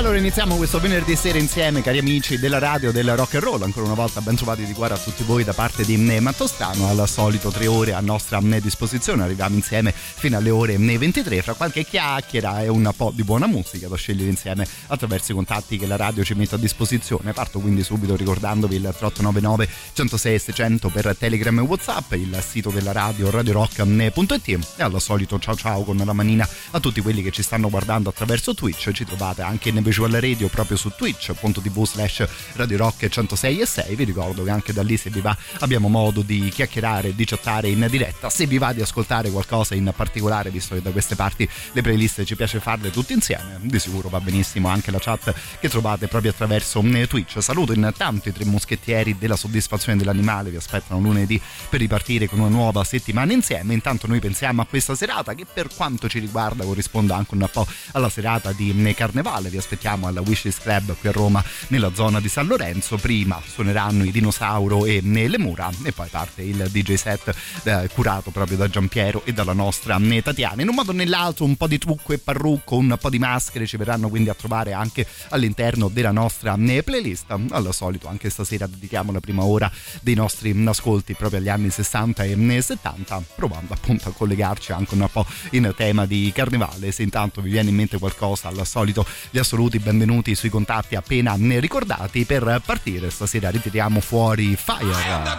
Allora iniziamo questo venerdì sera insieme, cari amici della radio del rock and roll. Ancora una volta ben trovati di cuore a tutti voi da parte di Mattostano. Al solito tre ore a nostra disposizione. Arriviamo insieme fino alle ore 23. Fra qualche chiacchiera e un po' di buona musica da scegliere insieme attraverso i contatti che la radio ci mette a disposizione. Parto quindi subito ricordandovi il 3899 106 600 per Telegram e Whatsapp, il sito della radio radiorock.it e al solito ciao ciao con la manina a tutti quelli che ci stanno guardando attraverso Twitch. Ci trovate anche in Visual Radio proprio su twitch.tv slash Radio Rock 106 e 6 vi ricordo che anche da lì se vi va abbiamo modo di chiacchierare di chattare in diretta. Se vi va di ascoltare qualcosa in particolare visto che da queste parti le playlist ci piace farle tutte insieme. Di sicuro va benissimo anche la chat che trovate proprio attraverso Twitch. Saluto intanto i tre moschettieri della soddisfazione dell'animale. Vi aspettano lunedì per ripartire con una nuova settimana insieme. Intanto noi pensiamo a questa serata che per quanto ci riguarda corrisponde anche un po' alla serata di carnevale. Vi aspettiamo alla Wishes Club qui a Roma nella zona di San Lorenzo. Prima suoneranno i Dinosauro e le Mura e poi parte il DJ set eh, curato proprio da Giampiero e dalla nostra eh, Tatiana. In un modo o nell'altro un po' di trucco e parrucco un po' di maschere ci verranno quindi a trovare anche all'interno della nostra eh, playlist. Al solito anche stasera dedichiamo la prima ora dei nostri ascolti proprio agli anni 60 e 70 provando appunto a collegarci anche un po' in tema di carnevale. Se intanto vi viene in mente qualcosa al solito gli assoluti benvenuti sui contatti appena ricordati. Per partire stasera ritiriamo fuori Fire.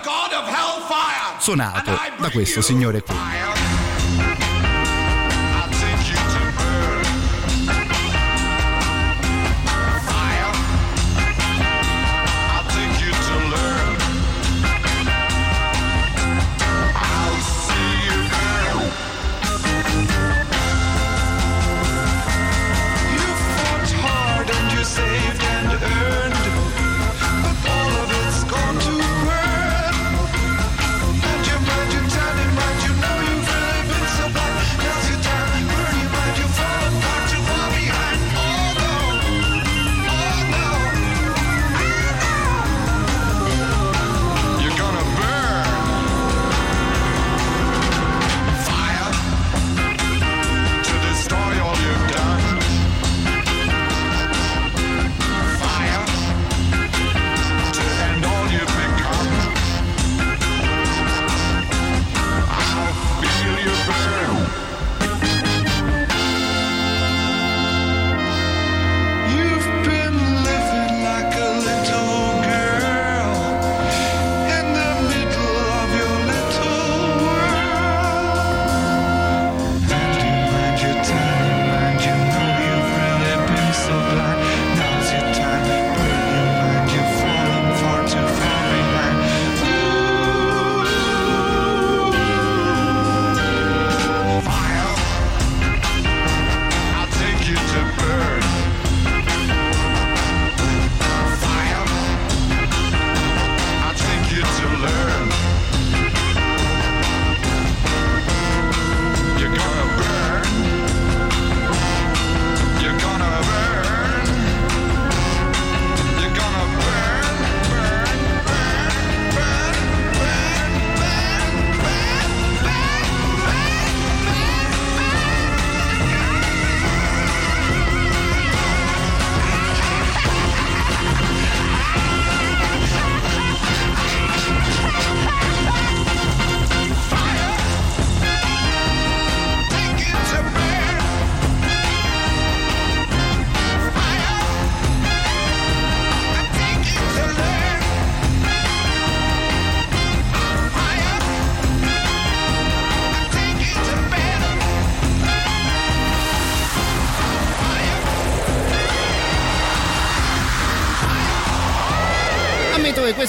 Suonato da questo signore qui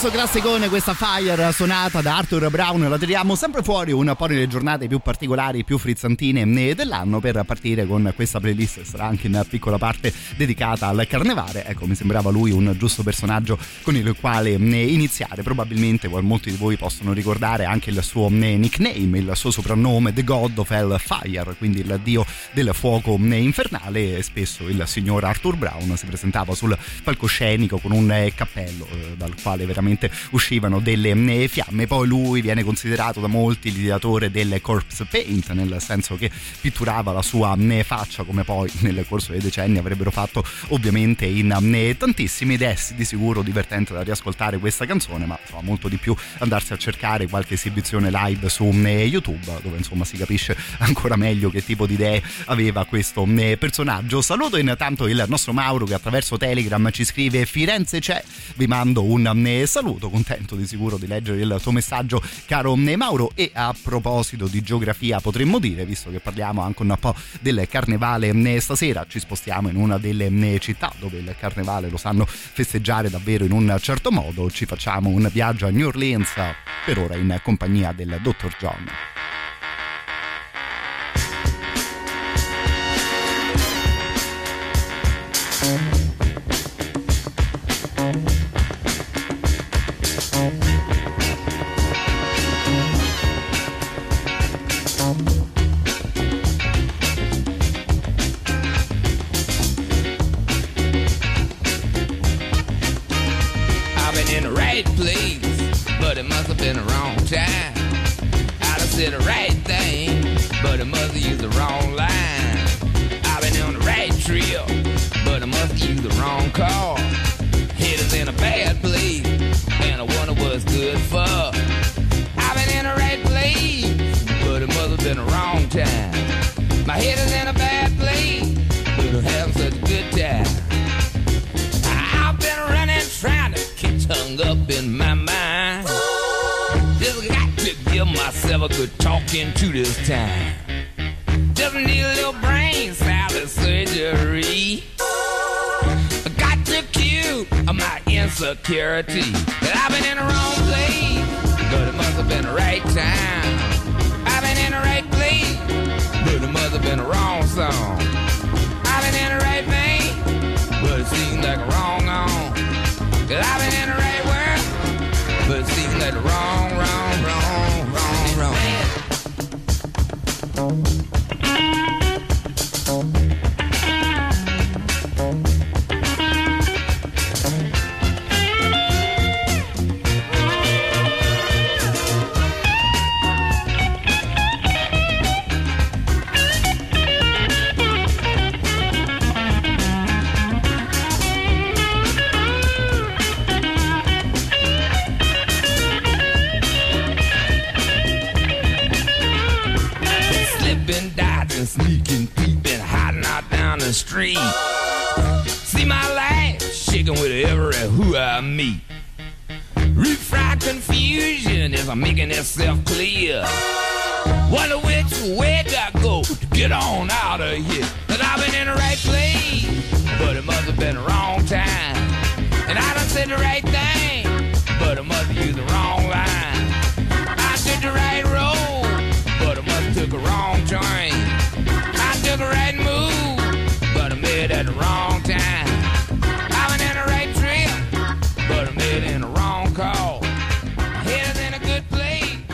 questo classicone, questa Fire suonata da Arthur Brown, la tiriamo sempre fuori un po' nelle giornate più particolari, più frizzantine dell'anno per partire con questa playlist. Sarà anche in piccola parte dedicata al carnevale. Ecco, mi sembrava lui un giusto personaggio con il quale iniziare. Probabilmente molti di voi possono ricordare anche il suo nickname, il suo soprannome, The God of Hellfire, quindi il dio del fuoco infernale. Spesso il signor Arthur Brown si presentava sul palcoscenico con un cappello eh, dal quale veramente uscivano delle mm, fiamme. Poi lui viene considerato da molti l'ideatore del corpse paint, nel senso che pitturava la sua mm, faccia come poi nel corso dei decenni avrebbero fatto ovviamente in mm, tantissimi ed è di sicuro divertente da riascoltare questa canzone, ma insomma molto di più andarsi a cercare qualche esibizione live su YouTube dove insomma si capisce ancora meglio che tipo di idee aveva questo personaggio. Saluto intanto il nostro Mauro che attraverso Telegram ci scrive Firenze c'è, vi mando un saluto, contento di sicuro di leggere il tuo messaggio caro Mauro e a proposito di geografia potremmo dire, visto che parliamo anche un po' del carnevale stasera, ci spostiamo in una delle città dove il carnevale lo sanno festeggiare davvero in un certo modo, ci facciamo un viaggio a New Orleans per ora in compagnia del dottor John. been give myself a good talking to this time. Just need a little brain salad surgery. I got to cue my insecurity. That I've been in the wrong place, but it must have been the right time. I've been in the right place, but it must have been the wrong song. I've been in the right vein, but it seems like a wrong on. Cause I've been in the right world, but it seems like wrong, the street. See my life shaking with every who I meet. Refried confusion if I'm making itself clear. Wonder which way do I go to get on out of here. Cause I've been in the right place, but it must have been the wrong time. And I done said the right thing, but I must have used the wrong line. I took the right road, but I must have took a wrong train. I took a right wrong.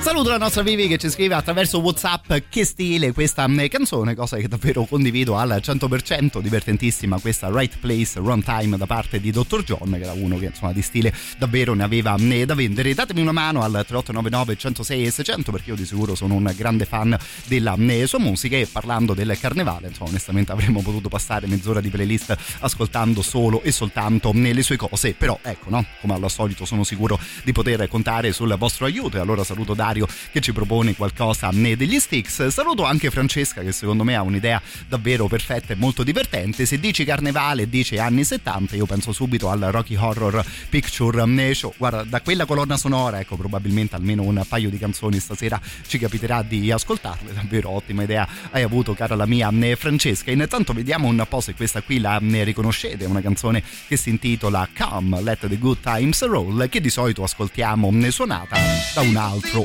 Saluto la nostra Vivi che ci scrive attraverso Whatsapp. Che stile questa mm, canzone, cosa che davvero condivido al 100%, divertentissima questa Right Place Runtime da parte di Dr. John, che era uno che insomma di stile davvero ne aveva mm, da vendere. Datemi una mano al 3899 106 e 600 perché io di sicuro sono un grande fan della mm, sua musica. E parlando del carnevale, insomma onestamente avremmo potuto passare mezz'ora di playlist ascoltando solo e soltanto le sue cose, però ecco no, come al solito sono sicuro di poter contare sul vostro aiuto. E allora saluto Dario che ci propone qualcosa degli Sticks. Saluto anche Francesca che secondo me ha un'idea davvero perfetta e molto divertente. Se dici carnevale dici anni 70, io penso subito al Rocky Horror Picture Show. Guarda, da quella colonna sonora, ecco, probabilmente almeno un paio di canzoni stasera ci capiterà di ascoltarle. Davvero ottima idea hai avuto, cara la mia Francesca. Intanto vediamo un po' se questa qui la riconoscete, una canzone che si intitola Come Let the Good Times Roll, che di solito ascoltiamo suonata da un altro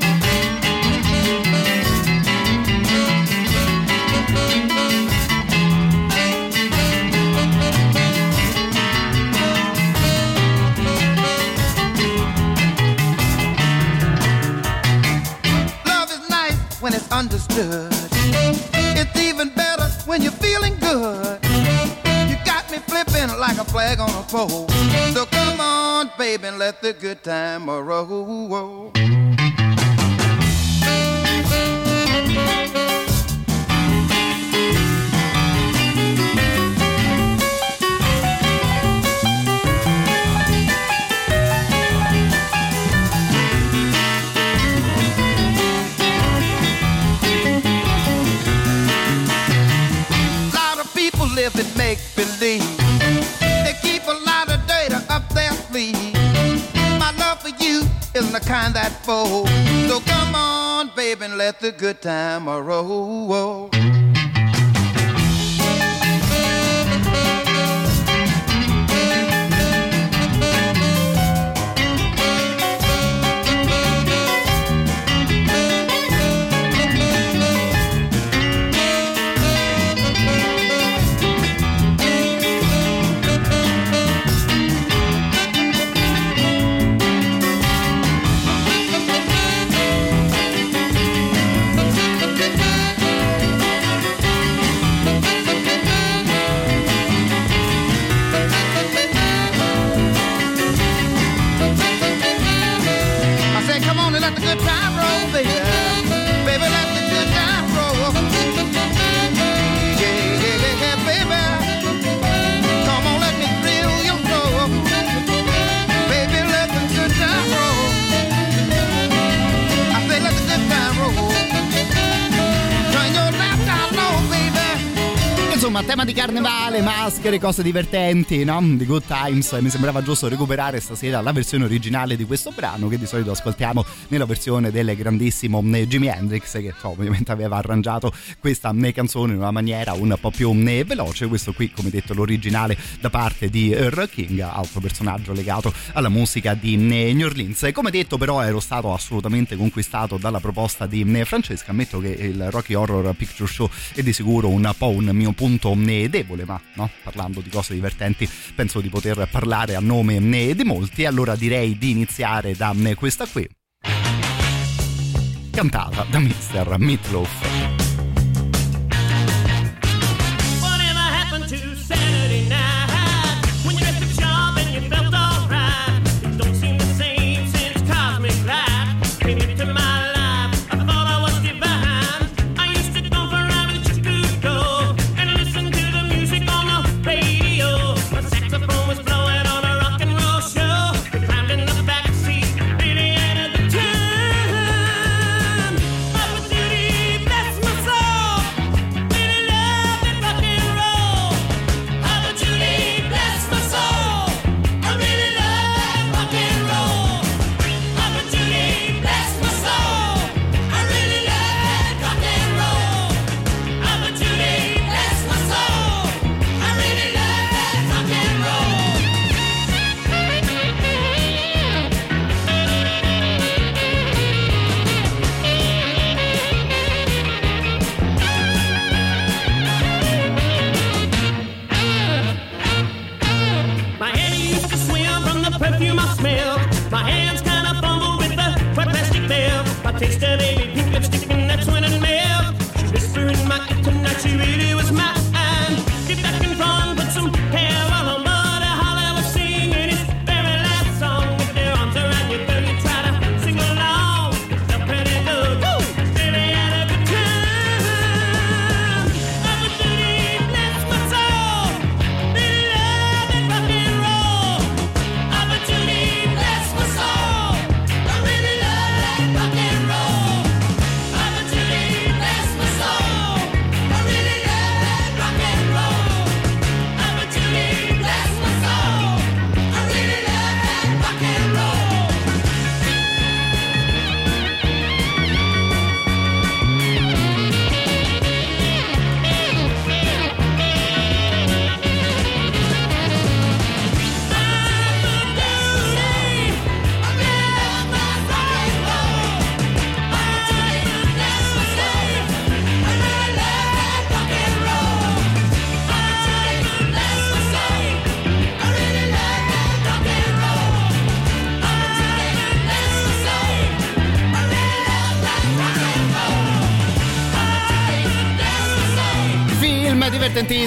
when it's understood. It's even better when you're feeling good. You got me flipping like a flag on a pole. So come on, baby, and let the good time roll. Believe. They keep a lot of data up their sleeve. My love for you isn't the kind that folds. So come on, baby, and let the good time roll. Insomma, tema di carnevale, maschere, cose divertenti, no? Di Good Times. Mi sembrava giusto recuperare stasera la versione originale di questo brano che di solito ascoltiamo nella versione del grandissimo eh, Jimi Hendrix che ovviamente aveva arrangiato questa eh, canzone in una maniera un po' più eh, veloce. Questo qui, come detto, l'originale da parte di R. King, altro personaggio legato alla musica di New Orleans. Come detto, però, ero stato assolutamente conquistato dalla proposta di Francesca. Ammetto che il Rocky Horror Picture Show è di sicuro un po' un mio punto punto debole, ma no? parlando di cose divertenti penso di poter parlare a nome di molti. Allora direi di iniziare da questa qui, cantata da Mr. Meatloaf.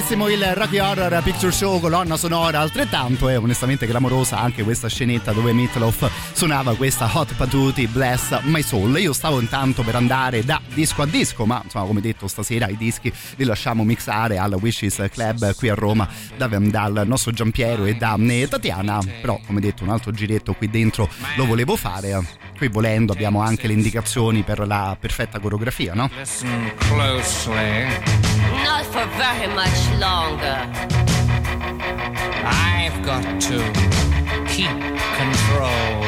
Divertentissimo il Rocky Horror Picture Show, colonna sonora altrettanto e onestamente clamorosa anche questa scenetta dove Mitloff suonava questa Hot Patootie Bless My Soul. Io stavo intanto per andare da disco a disco, ma insomma come detto stasera i dischi li lasciamo mixare al Wishes Club qui a Roma da, dal nostro Giampiero e da eh, Tatiana, però come detto un altro giretto qui dentro lo volevo fare. Qui volendo abbiamo anche le indicazioni per la perfetta coreografia, no? Listen closely. Not for very much longer. I've got to keep control.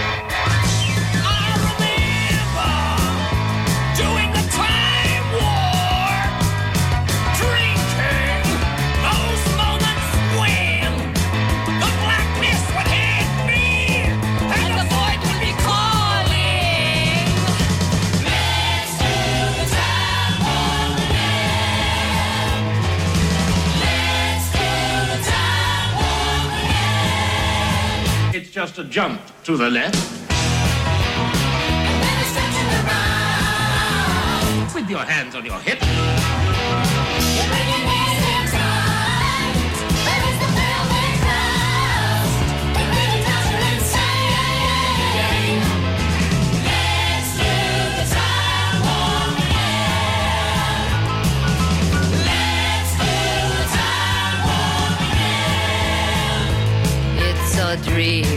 Just a jump to the left. With your hands on your hips. dreamy.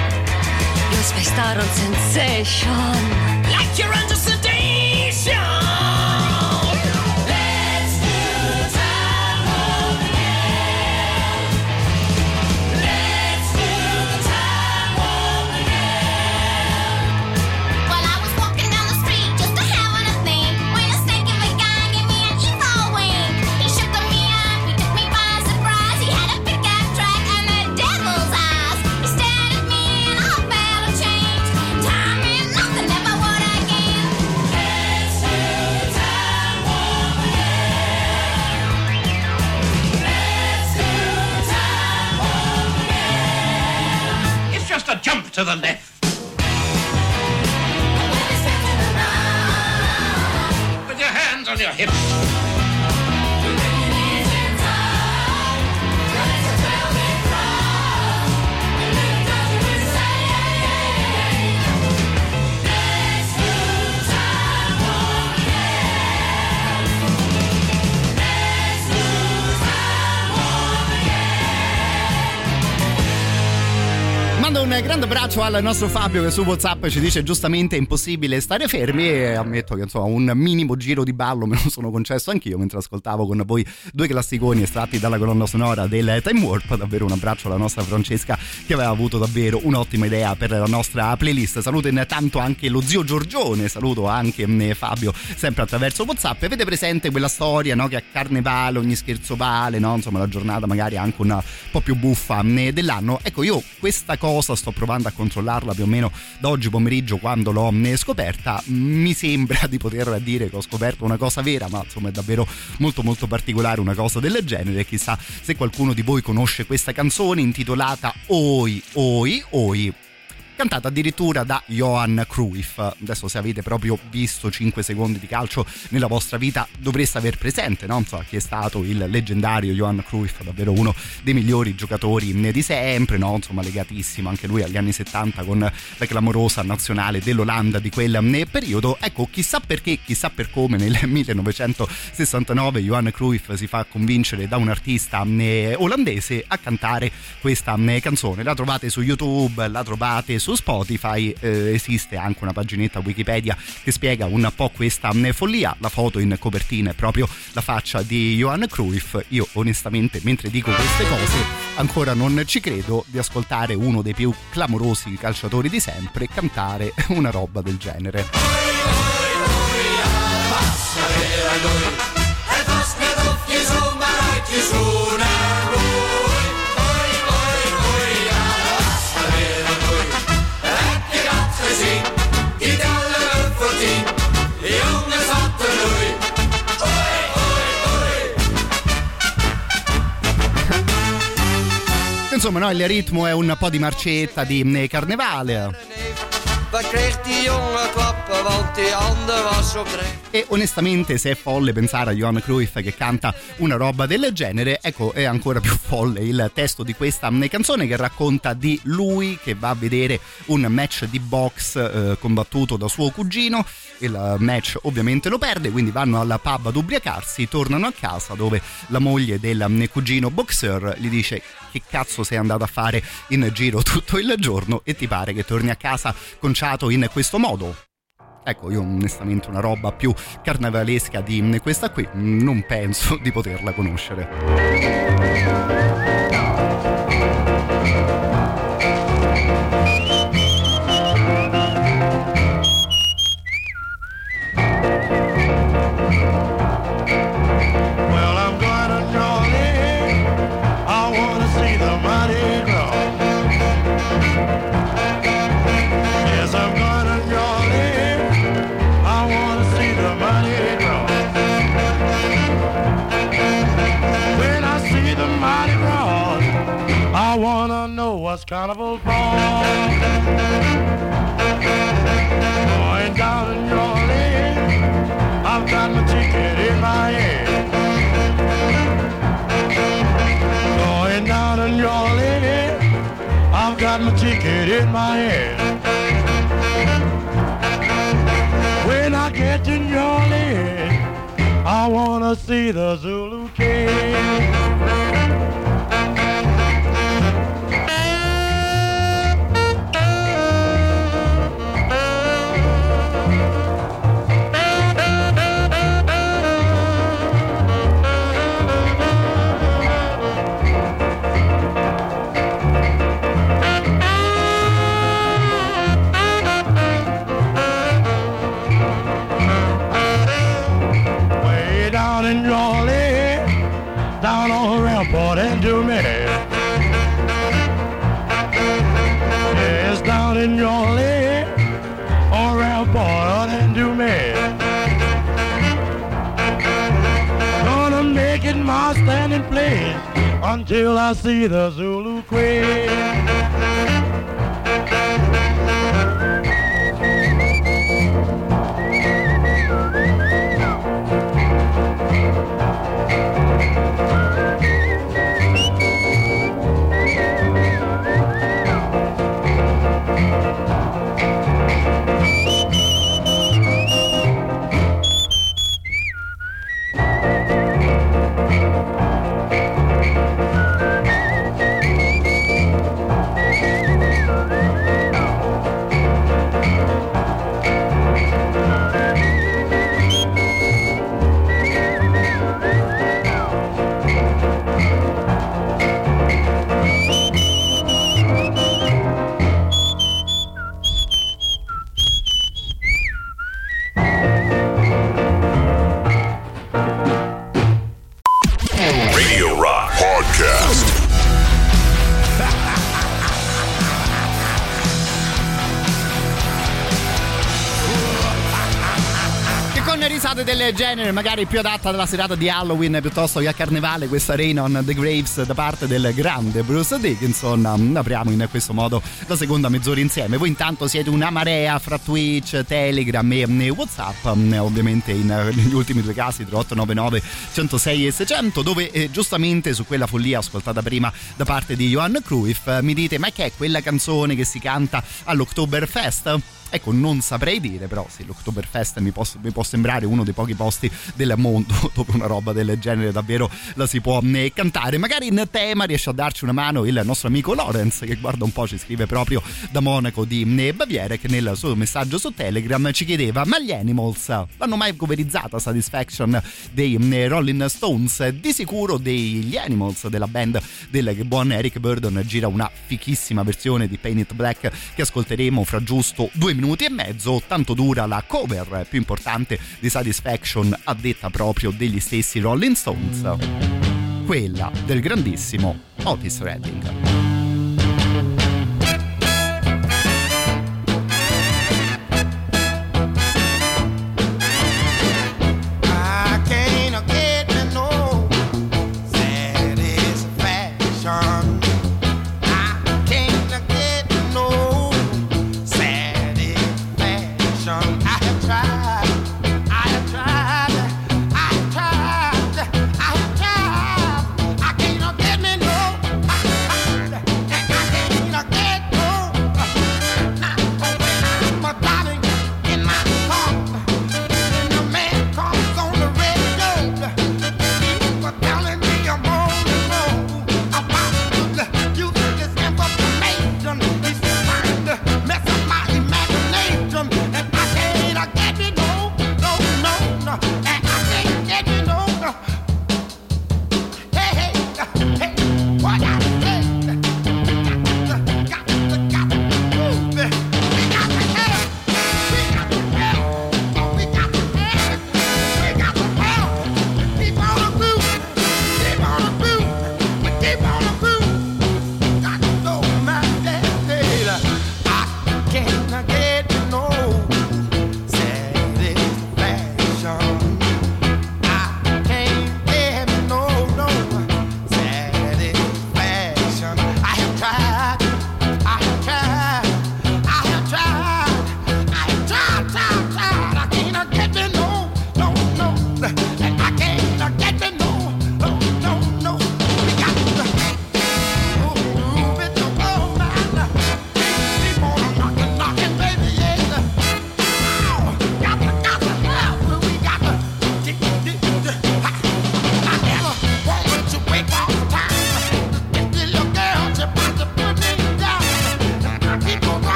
You're out on sensation, like you're under sedation. Al nostro Fabio che su WhatsApp ci dice giustamente è impossibile stare fermi e ammetto che insomma un minimo giro di ballo me lo sono concesso anch'io mentre ascoltavo con voi due classiconi estratti dalla colonna sonora del Time Warp. Davvero un abbraccio alla nostra Francesca che aveva avuto davvero un'ottima idea per la nostra playlist. Saluto intanto anche lo zio Giorgione, saluto anche Fabio sempre attraverso WhatsApp. Avete presente quella storia no, che a carnevale ogni scherzo vale, no? insomma la giornata magari anche un po' più buffa mm, dell'anno. Ecco io questa cosa sto provando a controllarla più o meno da oggi pomeriggio quando l'ho scoperta. Mi sembra di poter dire che ho scoperto una cosa vera, ma insomma è davvero molto molto particolare una cosa del genere. Chissà se qualcuno di voi conosce questa canzone intitolata Oi, Oi, Oi cantata addirittura da Johan Cruyff. Adesso se avete proprio visto 5 secondi di calcio nella vostra vita dovreste aver presente, no? So, chi è stato il leggendario Johan Cruyff, davvero uno dei migliori giocatori di sempre, no? Insomma, legatissimo anche lui agli anni 70 con la clamorosa nazionale dell'Olanda di quel periodo. Ecco, chissà perché, chissà per come nel 1969 Johan Cruyff si fa convincere da un artista olandese a cantare questa canzone. La trovate su YouTube, la trovate su su Spotify eh, esiste anche una paginetta Wikipedia che spiega un po' questa mm, follia. La foto in copertina è proprio la faccia di Johan Cruyff. Io onestamente mentre dico queste cose ancora non ci credo di ascoltare uno dei più clamorosi calciatori di sempre cantare una roba del genere. Passare a noi, e Insomma, no, il ritmo è un po' di marcetta di mm, carnevale. Wat kreeg die jongen klappen, want die ander was op dreef. E onestamente, se è folle pensare a Johan Cruyff che canta una roba del genere, ecco, è ancora più folle il testo di questa canzone che racconta di lui che va a vedere un match di box eh, combattuto da suo cugino. Il match ovviamente lo perde, quindi vanno alla pub ad ubriacarsi, tornano a casa dove la moglie del cugino boxer gli dice che cazzo sei andato a fare in giro tutto il giorno e ti pare che torni a casa conciato in questo modo? Ecco, io onestamente una roba più carnavalesca di questa qui non penso di poterla conoscere. What's carnival for. Going down in Jolly. I've got my ticket in my hand. Going down in your lady, I've got my ticket in my hand. When I get to your lady, I wanna see the Zulu King. Until I see the Zulu Queen. Genere, magari più adatta alla serata di Halloween piuttosto che a carnevale, questa Rain on the Graves da parte del grande Bruce Dickinson. Apriamo in questo modo la seconda mezz'ora insieme. Voi intanto siete una marea fra Twitch, Telegram e Whatsapp, ovviamente in, negli ultimi due casi 3899 106 e 600, dove eh, giustamente su quella follia ascoltata prima da parte di Johan Cruyff mi dite ma che è quella canzone che si canta all'Oktoberfest? Ecco, non saprei dire, però sì, l'Oktoberfest mi mi può sembrare uno dei pochi posti del mondo dove una roba del genere davvero la si può eh, cantare. Magari in tema riesce a darci una mano il nostro amico Lorenz, che guarda un po' ci scrive proprio da Monaco di eh, Baviera, che nel suo messaggio su Telegram ci chiedeva: Ma gli Animals l'hanno mai coverizzata Satisfaction dei eh, Rolling Stones? Di sicuro degli Animals della band del buon Eric Burdon gira una fichissima versione di Paint It Black che ascolteremo fra giusto due minuti e mezzo. Tanto dura la cover più importante di Satisfaction a detta proprio degli stessi Rolling Stones, quella del grandissimo Otis Redding.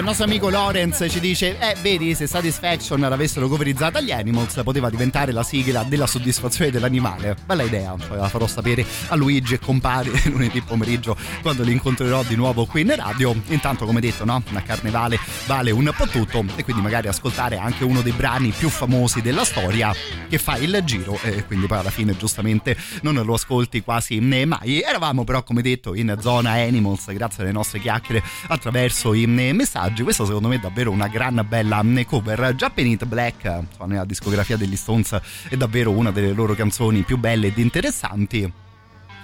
Il nostro amico Lorenz ci dice eh vedi se Satisfaction l'avessero coverizzata gli Animals poteva diventare la sigla della soddisfazione dell'animale. Bella idea poi la farò sapere a Luigi e compare lunedì pomeriggio quando li incontrerò di nuovo qui in radio. Intanto come detto no a carnevale vale un po' tutto e quindi magari ascoltare anche uno dei brani più famosi della storia che fa il giro e quindi poi alla fine giustamente non lo ascolti quasi mai eravamo però come detto in zona Animals grazie alle nostre chiacchiere attraverso i messaggi. Questa secondo me è davvero una gran bella cover. Japanese Black, insomma, nella discografia degli Stones, è davvero una delle loro canzoni più belle ed interessanti.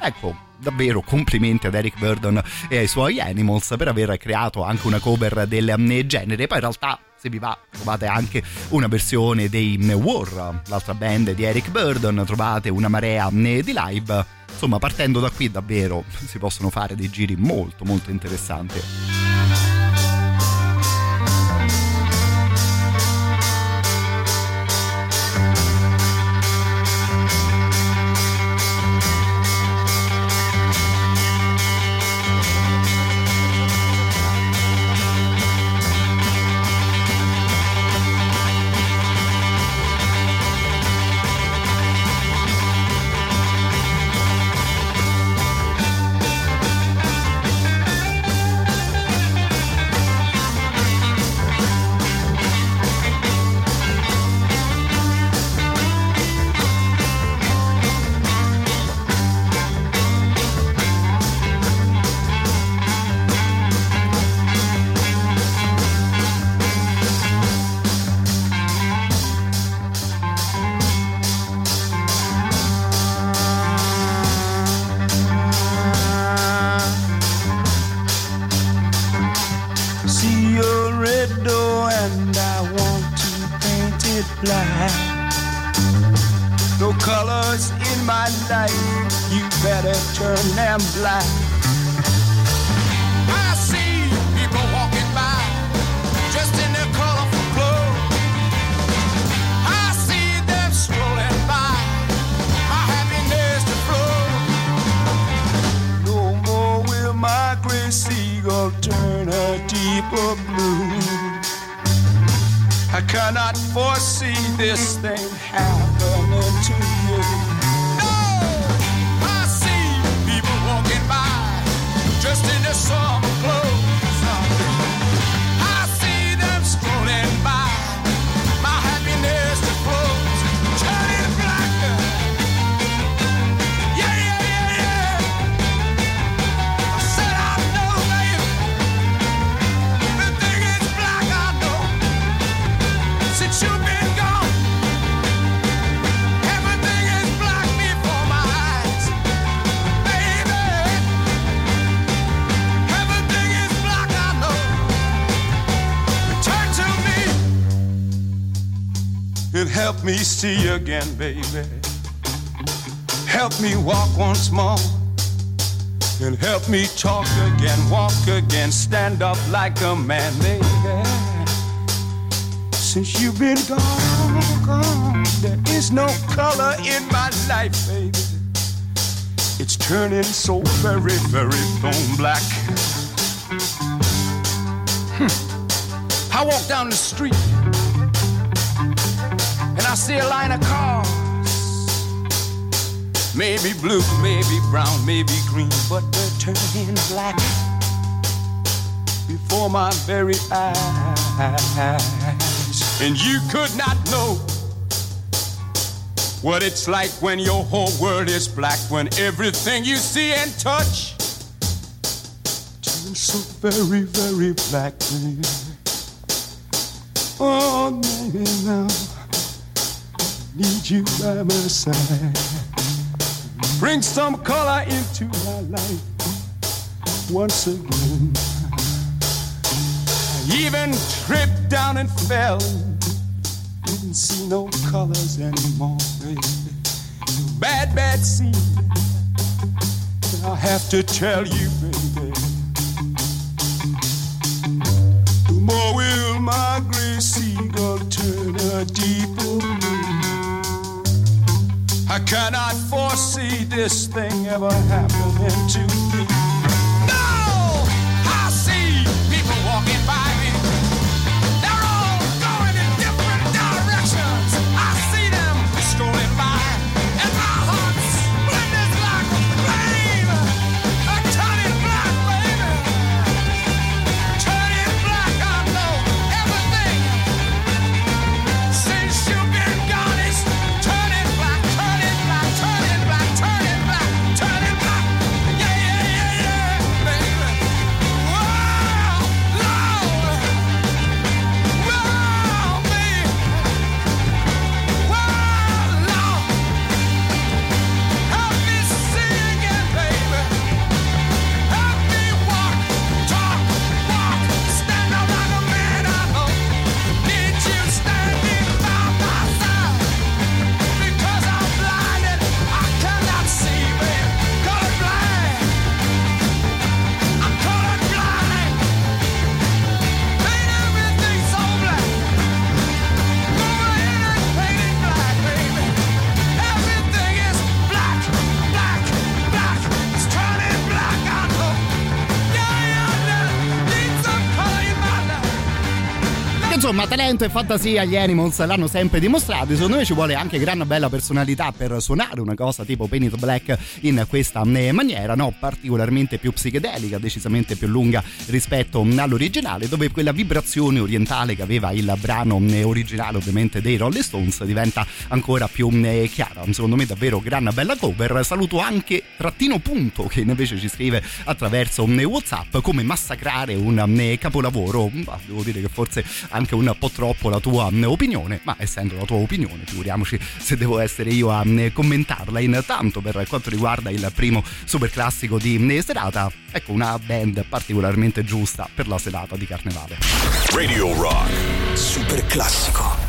Ecco, davvero complimenti ad Eric Burden e ai suoi Animals per aver creato anche una cover del genere. Poi in realtà se vi va trovate anche una versione dei War, l'altra band di Eric Burden, trovate una marea di live. Insomma, partendo da qui davvero si possono fare dei giri molto molto interessanti. Help me see again, baby. Help me walk once more. And help me talk again, walk again, stand up like a man, baby. Since you've been gone, gone, there is no color in my life, baby. It's turning so very, very bone black. Hmm. I walk down the street see a line of cars. Maybe blue, maybe brown, maybe green, but they're turning black before my very eyes. And you could not know what it's like when your whole world is black, when everything you see and touch turns so very, very black. Oh, baby, now need you by my side. Bring some color into my life once again. I even tripped down and fell. Didn't see no colors anymore, baby. Bad, bad scene. I have to tell you, baby. The more will my gray seagull turn a deeper blue. I cannot foresee this thing ever happening to insomma, talento e fantasia gli Animals l'hanno sempre dimostrato. Secondo me ci vuole anche gran bella personalità per suonare una cosa tipo Painted Black in questa eh, maniera, no? Particolarmente più psichedelica, decisamente più lunga rispetto all'originale, dove quella vibrazione orientale che aveva il brano eh, originale, ovviamente dei Rolling Stones, diventa ancora più eh, chiara. Secondo me davvero gran bella cover. Saluto anche Trattino Punto che invece ci scrive attraverso WhatsApp come massacrare un capolavoro. Devo dire che forse anche un po' troppo la tua mm, opinione, ma essendo la tua opinione, figuriamoci se devo essere io a mm, commentarla. Intanto, per quanto riguarda il primo super classico di mm, serata, ecco una band particolarmente giusta per la serata di carnevale. Radio Rock, super classico.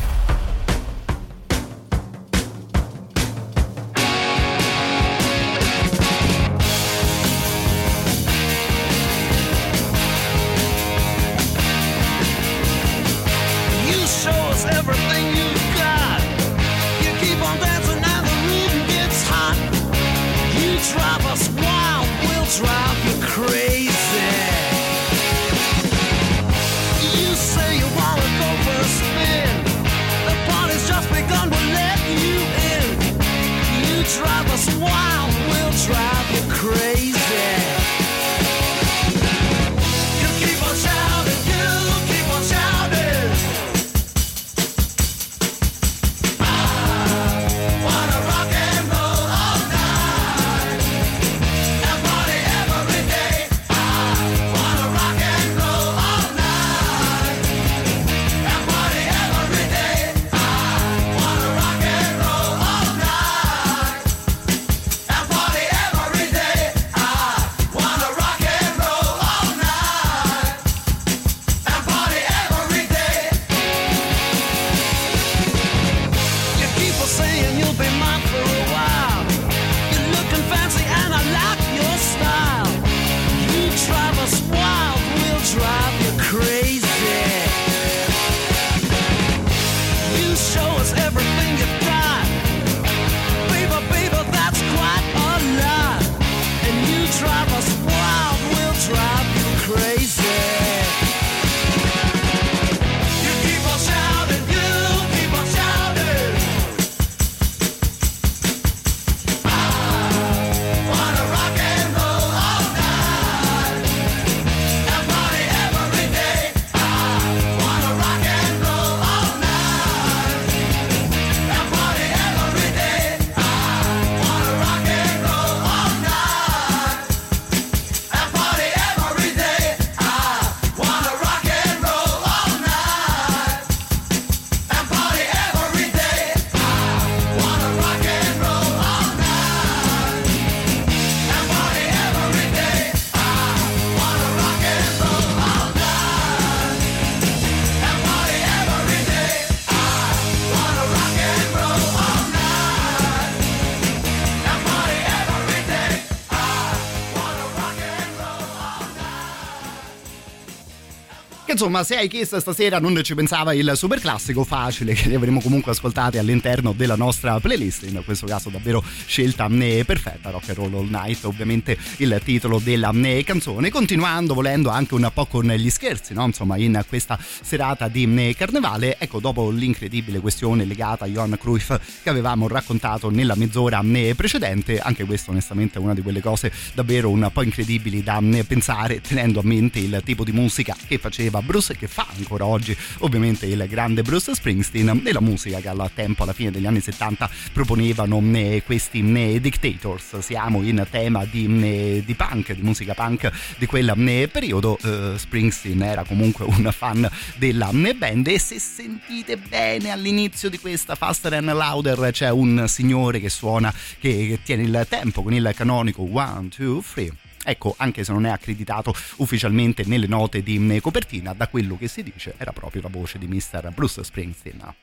Insomma, se hai chiesto stasera non ci pensava il super classico facile che li avremo comunque ascoltati all'interno della nostra playlist. In questo caso davvero scelta né perfetta, Rock and Roll All Night, ovviamente il titolo della né canzone. Continuando, volendo anche un po' con gli scherzi, no? Insomma, in questa serata di né carnevale, ecco, dopo l'incredibile questione legata a Johan Cruyff che avevamo raccontato nella mezz'ora precedente, anche questo onestamente è una di quelle cose davvero un po' incredibili da pensare, tenendo a mente il tipo di musica che faceva Bruce che fa ancora oggi ovviamente il grande Bruce Springsteen e la musica che al tempo alla fine degli anni 70 proponevano eh, questi eh, Mm, eh, dictators, siamo in tema di, mm, eh, di punk, di musica punk di quel mm, eh, periodo, Springsteen era comunque un fan della band. E se sentite bene all'inizio di questa Faster and Louder c'è un signore che suona, che, tiene il tempo con il canonico 1, 2, 3 ecco anche se non è accreditato ufficialmente nelle note di copertina da quello che si dice era proprio la voce di Mr. Bruce Springsteen.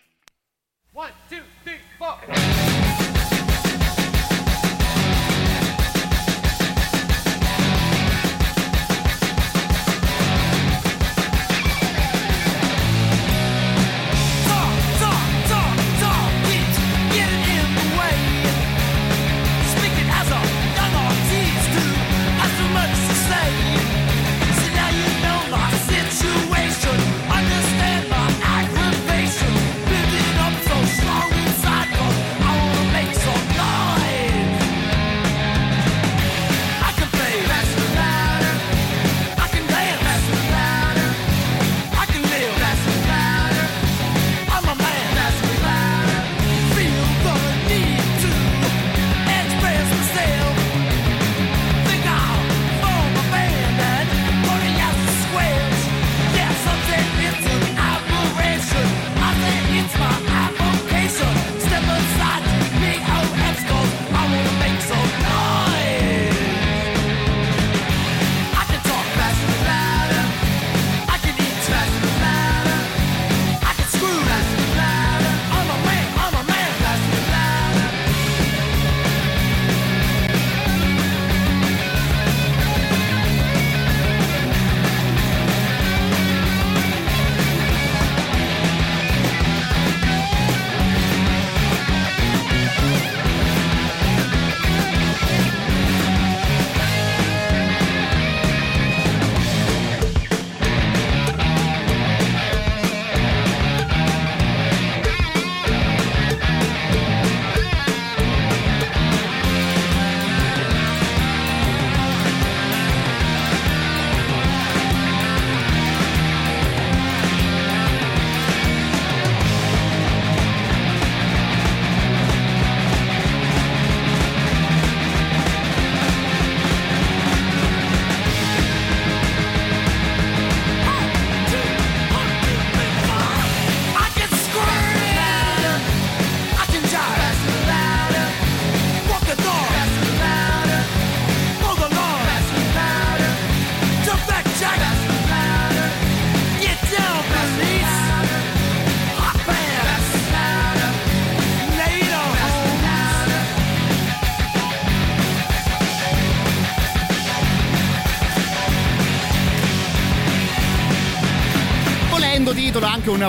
1, 2, 3, 4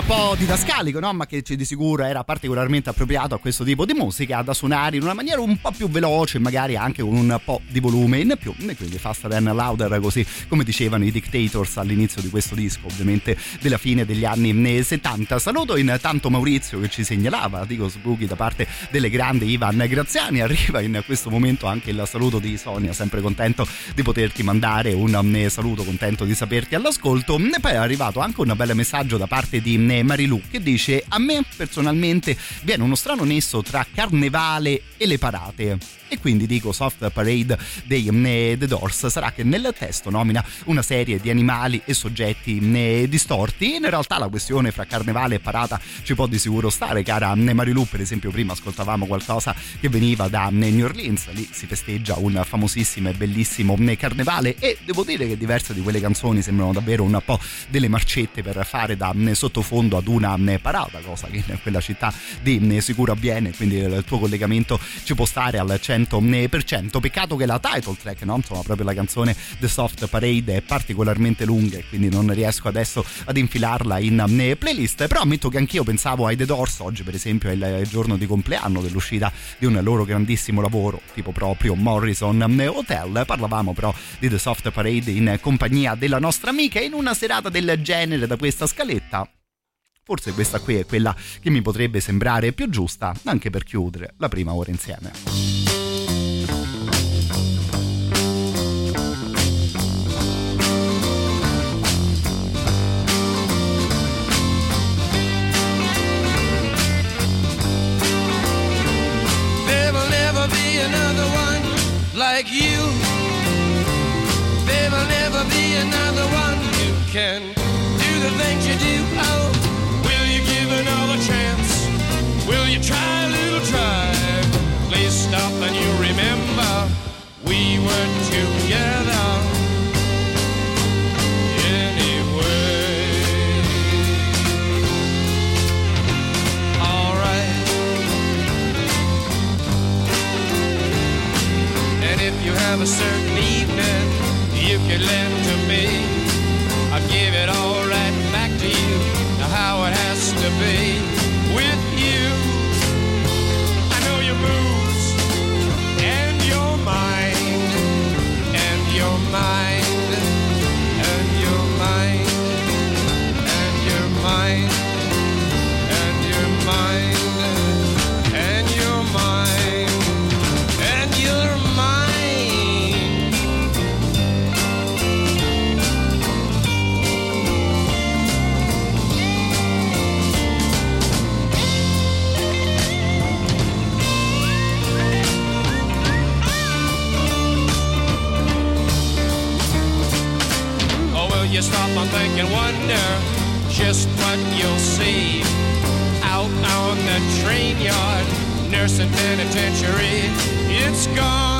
po' didascalico, no? ma che di sicuro era particolarmente appropriato a questo tipo di musica da suonare in una maniera un po' più veloce, magari anche con un po' di volume in più, e quindi faster and louder, così come dicevano i Dictators all'inizio di questo disco, ovviamente della fine degli anni 70. Saluto intanto Maurizio che ci segnalava, dico Spooky da parte delle grandi Ivan Graziani, arriva in questo momento anche il saluto di Sonia, sempre contento di poterti mandare un saluto, contento di saperti all'ascolto, e poi è arrivato anche un bel messaggio da parte di eh, Marilu che dice a me personalmente viene uno strano nesso tra carnevale e le parate. E quindi dico soft parade dei ne, The Doors sarà che nel testo nomina una serie di animali e soggetti ne, distorti. In realtà la questione fra carnevale e parata ci può di sicuro stare cara Marilu per esempio prima ascoltavamo qualcosa che veniva da New Orleans. Lì si festeggia un famosissimo e bellissimo carnevale e devo dire che diverse di quelle canzoni sembrano davvero un po' delle marcette per fare da sottofondo ad una parata cosa che in quella città di sicuro avviene quindi il tuo collegamento ci può stare al centro 100%. Peccato che la title track, no? insomma, proprio la canzone The Soft Parade è particolarmente lunga e quindi non riesco adesso ad infilarla in eh, playlist. Però ammetto che anch'io pensavo ai The Doors. Oggi, per esempio, è il giorno di compleanno dell'uscita di un loro grandissimo lavoro, tipo proprio Morrison eh, Hotel. Parlavamo però di The Soft Parade in compagnia della nostra amica in una serata del genere da questa scaletta Forse questa qui è quella che mi potrebbe sembrare più giusta anche per chiudere la prima ora insieme. like you. There will never be another one who can do the things you do. Oh, you try little try? Please stop and you remember we were together. Anyway. All right. And if you have a certain evening you can lend to me, I'll give it all right back to you, how it has to be with you. I know your moves and your mind and your mind nursing penitentiary? It's gone.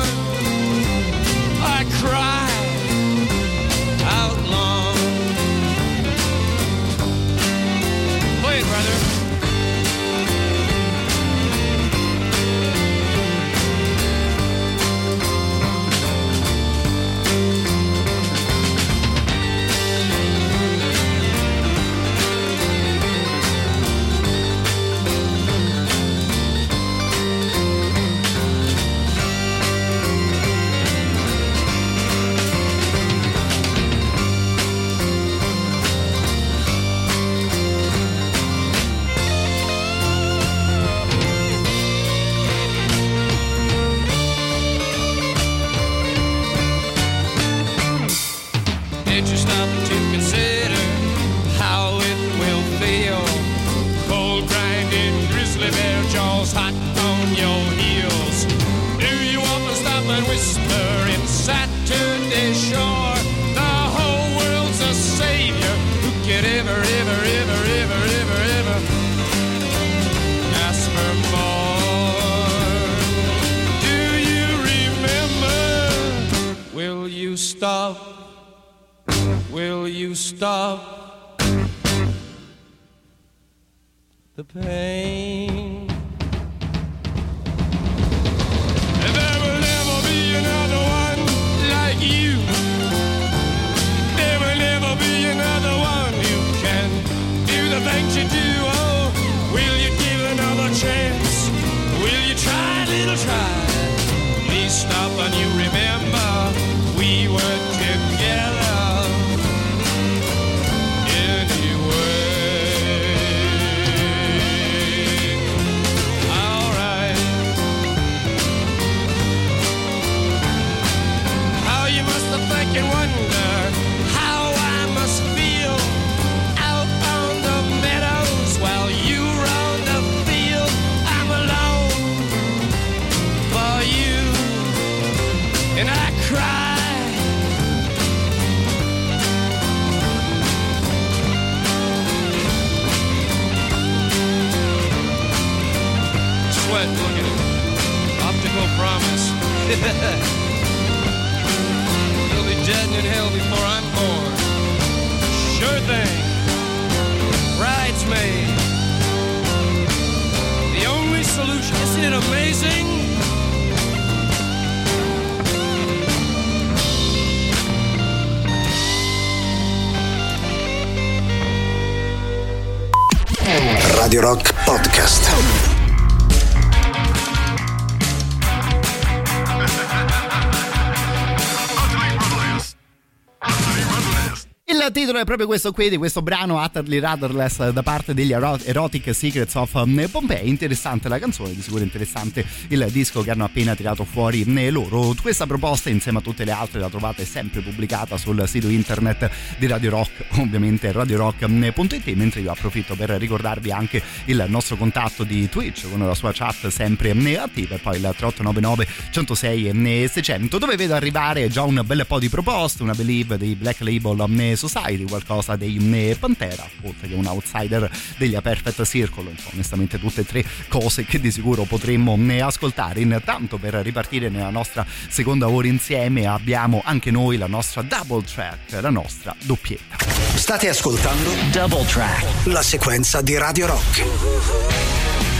È proprio questo qui di questo brano Utterly Rudderless da parte degli Erotic Secrets of um, Pompeii. Interessante la canzone, di sicuro interessante il disco che hanno appena tirato fuori eh, loro. Questa proposta insieme a tutte le altre la trovate sempre pubblicata sul sito internet di Radio Rock, ovviamente radiorock.it, mentre io approfitto per ricordarvi anche il nostro contatto di Twitch con la sua chat sempre eh, attiva e poi il 3899 106 600 dove vedo arrivare già un bel po' di proposte, una believe dei Black Label Society, qualcosa dei Pantera, oltre che un outsider degli A Perfect Circle, insomma, onestamente tutte e tre cose che di sicuro potremmo ascoltare. Intanto per ripartire nella nostra seconda ora insieme abbiamo anche noi la nostra double track, la nostra doppietta. State ascoltando Double Track, la sequenza di Radio Rock.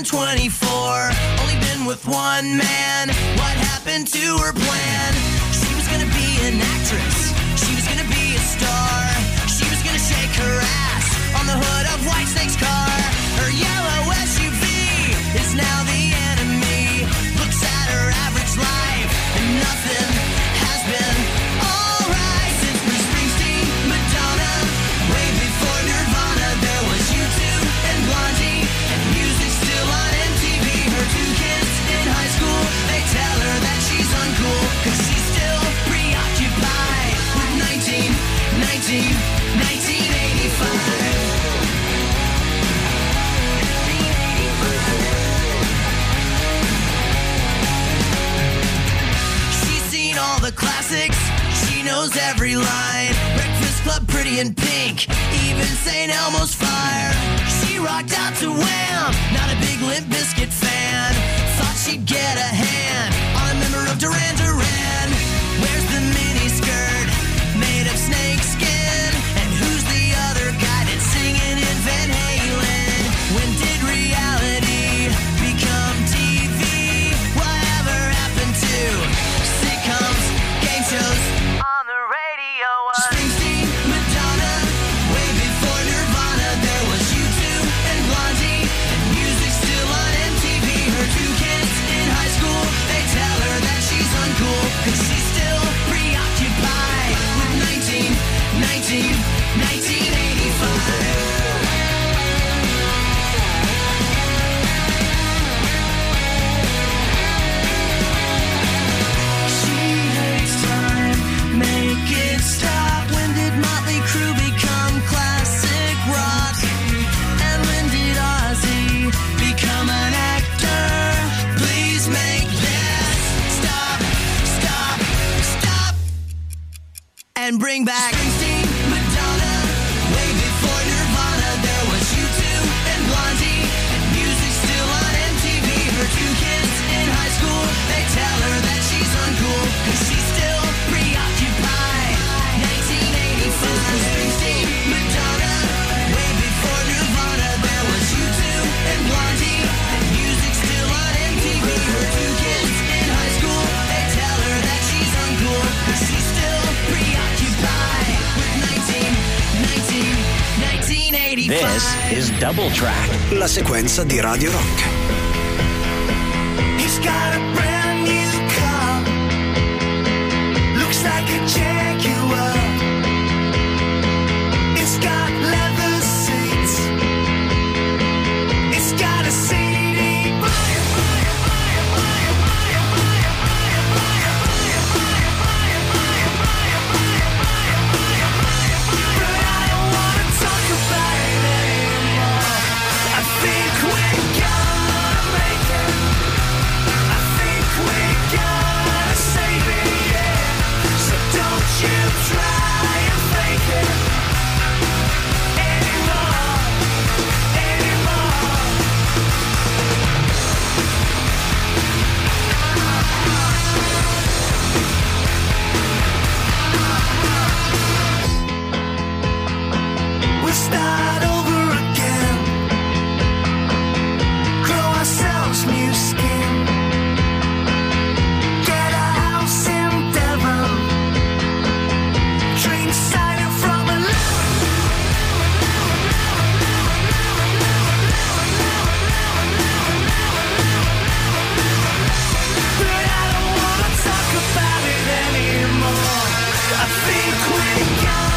Turned 24. Only been with one man. What happened to her plan? She was gonna be an actress. She was gonna be a star. She was gonna shake her ass on the hood of Whitesnake's car. Knows every line. Breakfast Club, Pretty in Pink, even St. Elmo's Fire. She rocked out to Wham, not a big Limp Bizkit fan. Thought she'd get a hand on a member of Duran Duran. And bring back This is Double Track, la sequenza di Radio Rock. I think we got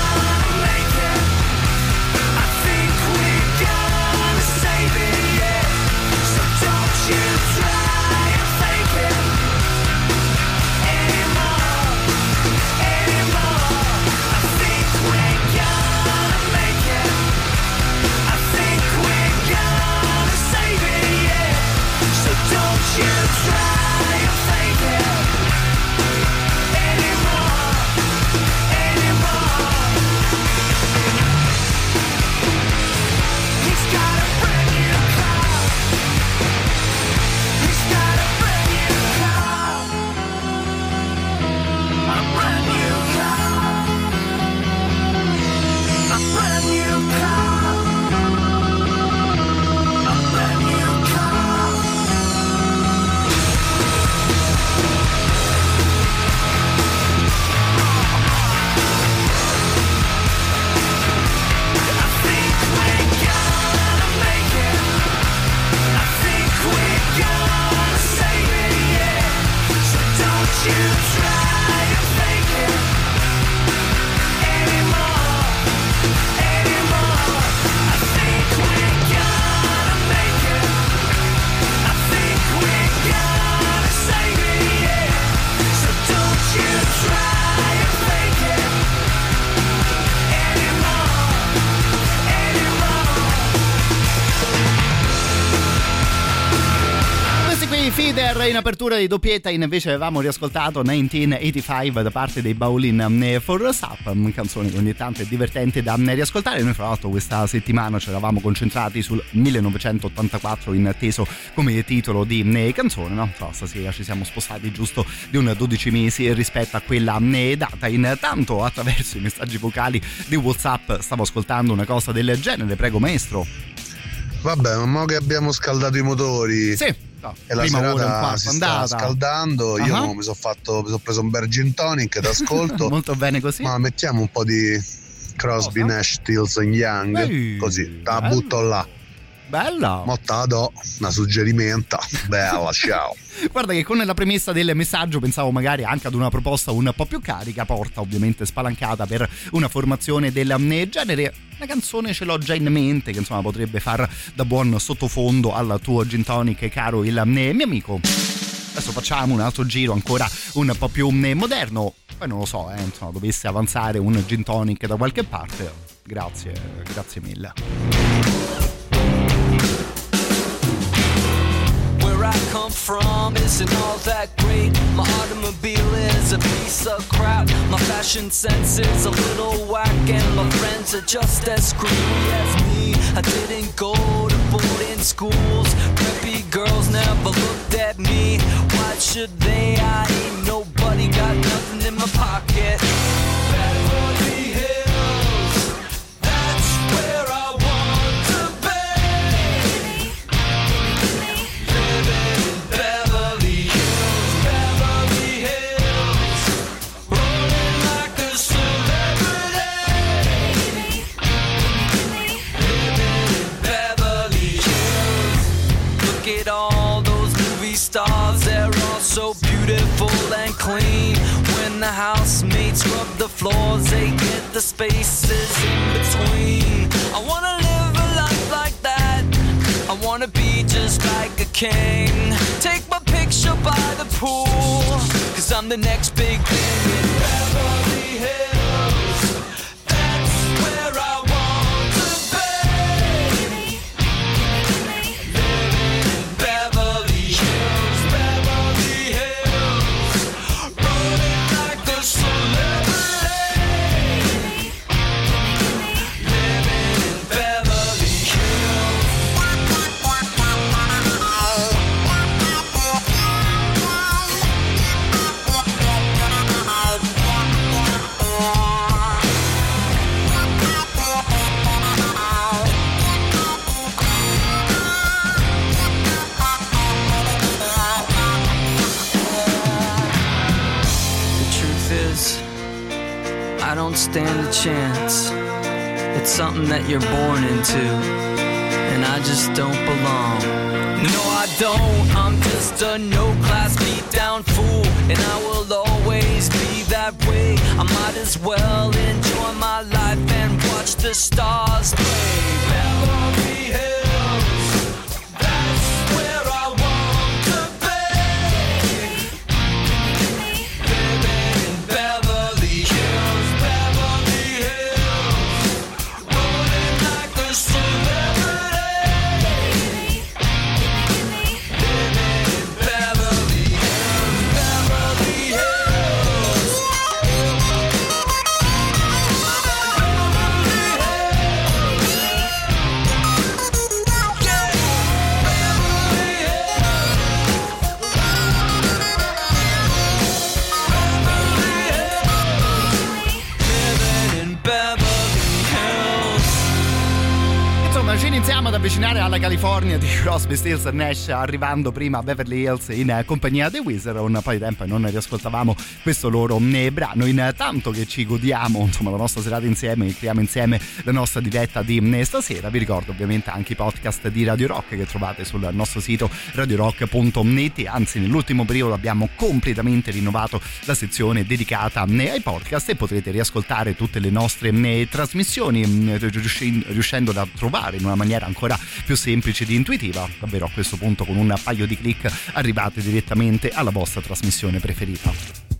in apertura di doppietta invece avevamo riascoltato 1985 da parte dei Bowling for Sup canzone che ogni tanto è divertente da riascoltare. Noi fra l'altro questa settimana ci eravamo concentrati sul 1984 inteso come titolo di canzone no? Però stasera ci siamo spostati giusto di un 12 mesi rispetto a quella data. Intanto attraverso i messaggi vocali di Whatsapp stavo ascoltando una cosa del genere. Prego maestro. Vabbè, man mano che abbiamo scaldato i motori. Sì, no, e la serata si sta scaldando, uh-huh. io mi sono fatto, mi sono preso un Virgin Tonic d'ascolto. Molto bene così. Ma mettiamo un po' di Crosby, Cosa? Nash, Stills Young, Ehi, così, la butto là. Bella! Motta do, una suggerimenta. Bella, ciao. Guarda che con la premessa del messaggio pensavo magari anche ad una proposta un po' più carica, porta ovviamente spalancata per una formazione del genere. Una canzone ce l'ho già in mente che insomma potrebbe far da buon sottofondo al tuo gin tonic caro il mio amico. Adesso facciamo un altro giro ancora un po' più moderno. Poi non lo so, eh, insomma, dovesse avanzare un gin tonic da qualche parte. Grazie, grazie mille. I come from isn't all that great. My automobile is a piece of crap. My fashion sense is a little whack, and my friends are just as screwy as me. I didn't go to boarding schools. Preppy girls never looked at me. Why should they? I ain't nobody got nothing in my pocket. Beautiful and clean. When the housemates rub the floors, they get the spaces in between. I wanna live a life like that. I wanna be just like a king. Take my picture by the pool, cause I'm the next big thing in Beverly Hills. Chance. It's something that you're born into, and I just don't belong. No, I don't. I'm just a no class beat down fool, and I will always be that way. I might as well enjoy my life and watch the stars play. Avvicinare alla California di Crosby, Stills Nash, arrivando prima a Beverly Hills in eh, compagnia dei Wizard. Un po' di tempo e non riascoltavamo questo loro eh, brano. Intanto che ci godiamo insomma, la nostra serata insieme, che creiamo insieme la nostra diretta di eh, stasera. Vi ricordo ovviamente anche i podcast di Radio Rock che trovate sul nostro sito radiorock.net. Anzi, nell'ultimo periodo abbiamo completamente rinnovato la sezione dedicata ai podcast e potrete riascoltare tutte le nostre eh, trasmissioni mm, riusci- riuscendo a trovare in una maniera ancora più semplice ed intuitiva. Davvero a questo punto con un paio di clic arrivate direttamente alla vostra trasmissione preferita.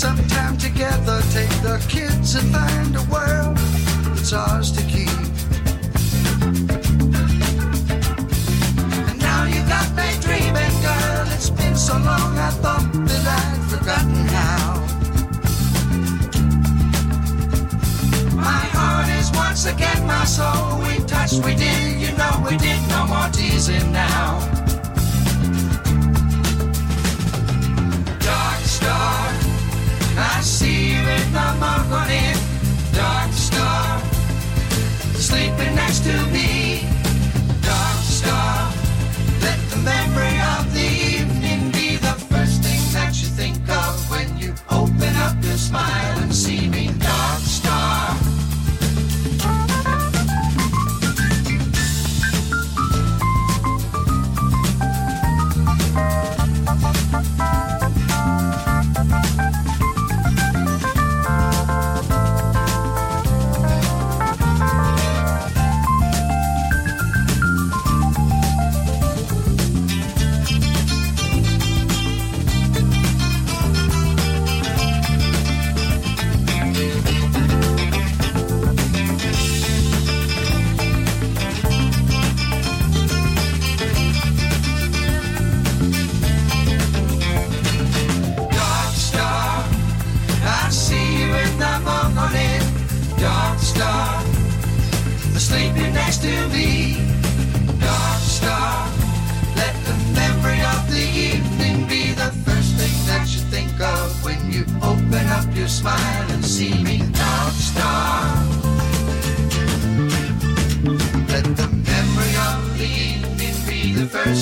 Some time together, take the kids and find a world that's ours to keep. And now you got me dreaming, girl. It's been so long, I thought that I'd forgotten how. My heart is once again my soul. We touched, we did, you know we did. No more teasing now. You in the morning. Dark star, sleeping next to me. Dark star, let the memory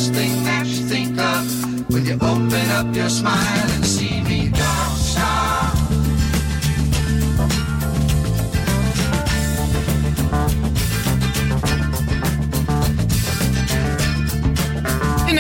first thing that you think of. When you open up your smile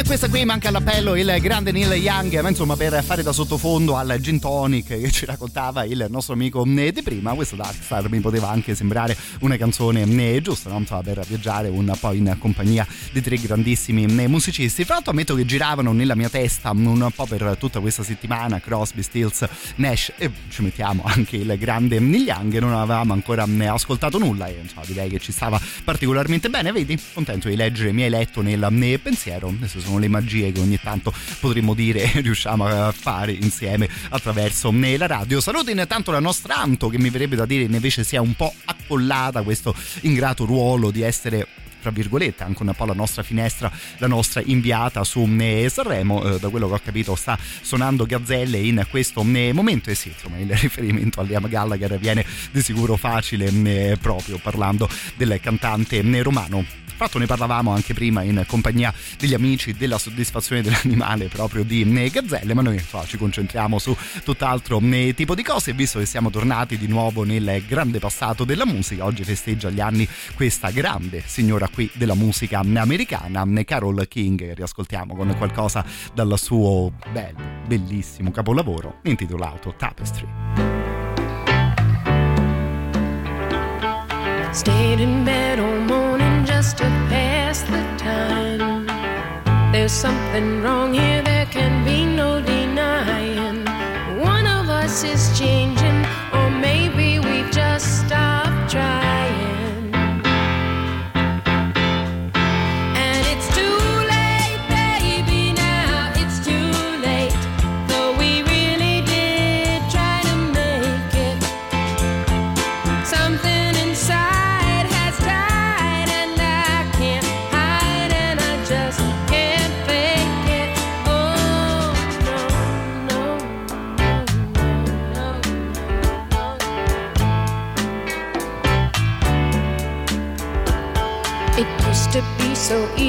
questa qui manca all'appello il grande Neil Young, ma insomma per fare da sottofondo al gin tonic che ci raccontava il nostro amico eh, di prima, questo Darkstar mi poteva anche sembrare una canzone eh, giusta, no? per viaggiare un po' in compagnia di tre grandissimi eh, musicisti. Fra l'altro ammetto che giravano nella mia testa un po' per tutta questa settimana Crosby, Stills, Nash e ci mettiamo anche il grande Neil Young, non avevamo ancora ascoltato nulla e insomma, direi che ci stava particolarmente bene, vedi? Contento di leggere mi hai letto nel pensiero, adesso sono le magie che ogni tanto potremmo dire riusciamo a fare insieme attraverso la radio. Saluto intanto la nostra Anto che mi verrebbe da dire invece sia un po' accollata questo ingrato ruolo di essere tra virgolette anche un po' la nostra finestra, la nostra inviata su eh, Sanremo, eh, da quello che ho capito sta suonando Gazzelle in questo eh, momento. E sì, insomma il riferimento a Liam Gallagher viene di sicuro facile eh, proprio parlando del cantante eh, romano fatto ne parlavamo anche prima in compagnia degli amici della soddisfazione dell'animale proprio di Gazzelle, ma noi insomma, ci concentriamo su tutt'altro tipo di cose visto che siamo tornati di nuovo nel grande passato della musica, oggi festeggia gli anni questa grande signora qui della musica americana, Carol King, riascoltiamo con qualcosa dal suo bello, bellissimo capolavoro intitolato Tapestry. Stayed in bed morning just to pass the time. There's something wrong here, there can be no denying. One of us is changing, or maybe so easy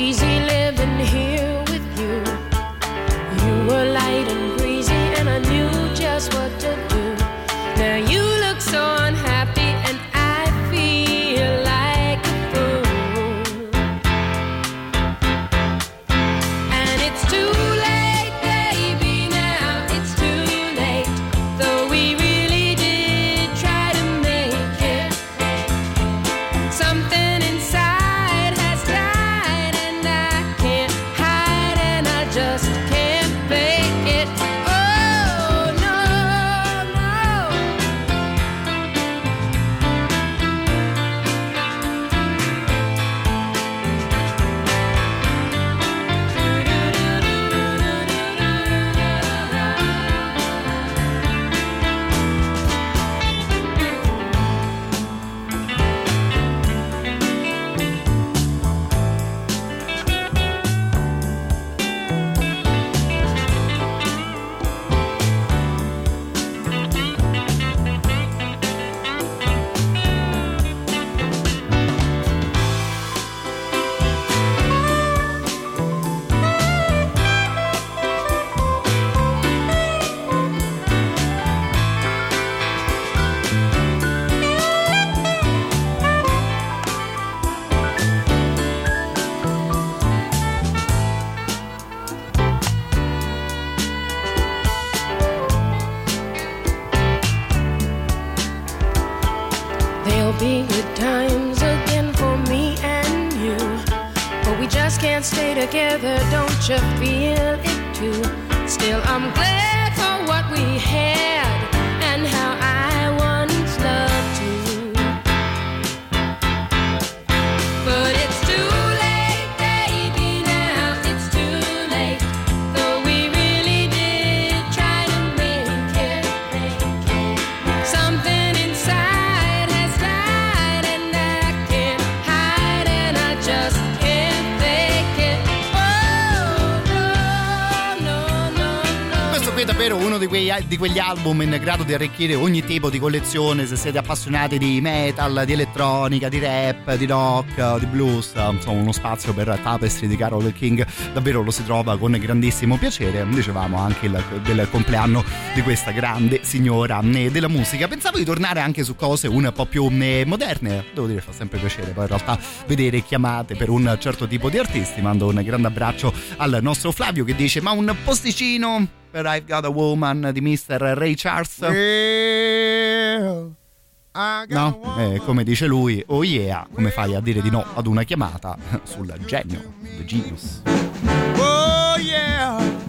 album in grado di arricchire ogni tipo di collezione se siete appassionati di metal, di elettronica, di rap, di rock, di blues, insomma uno spazio per Tapestry di Carol King davvero lo si trova con grandissimo piacere, dicevamo anche il, del compleanno di questa grande signora eh, della musica. Pensavo di tornare anche su cose un po' più eh, moderne, devo dire fa sempre piacere poi in realtà vedere chiamate per un certo tipo di artisti, mando un grande abbraccio al nostro Flavio che dice ma un posticino per I've Got a Woman di Mr. Ray Charles? Well, No, eh, come dice lui, oh yeah, come fai a dire di no ad una chiamata sul genio, The Genius? Oh yeah.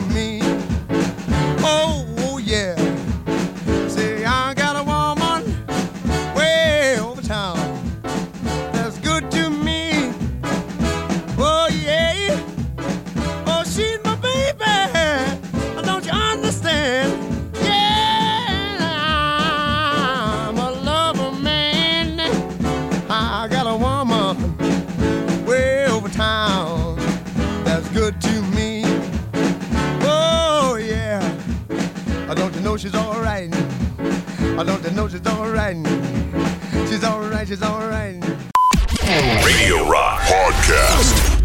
Alright? She's alright, she's alright. Radio Rock Podcast.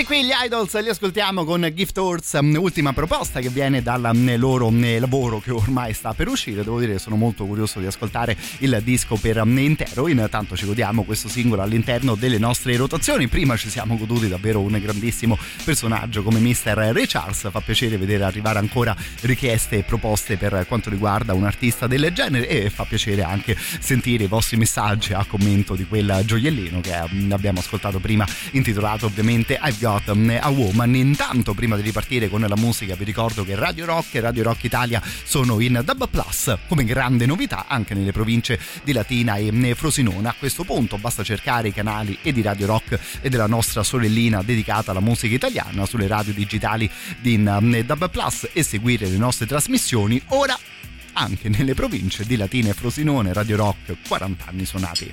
Questi qui gli Idols li ascoltiamo con Gift Horse, mm, ultima proposta che viene dal mm, loro mm, lavoro che ormai sta per uscire. Devo dire che sono molto curioso di ascoltare il disco per intero. Intanto ci godiamo questo singolo all'interno delle nostre rotazioni. Prima ci siamo goduti davvero un grandissimo personaggio come Mr. Ray Charles. Fa piacere vedere arrivare ancora richieste e proposte per quanto riguarda un artista del genere e fa piacere anche sentire i vostri messaggi a commento di quel gioiellino che abbiamo ascoltato prima intitolato ovviamente I've Got a Woman. Intanto, prima di ripartire con la musica, vi ricordo che Radio Rock e Radio Rock Italia sono in Dub Plus come grande novità anche nelle province di Latina e Frosinone. A questo punto basta cercare i canali e di Radio Rock e della nostra sorellina dedicata alla musica italiana sulle radio digitali di Dub Plus e seguire le nostre trasmissioni. Ora anche nelle province di Latina e Frosinone, Radio Rock 40 anni suonati.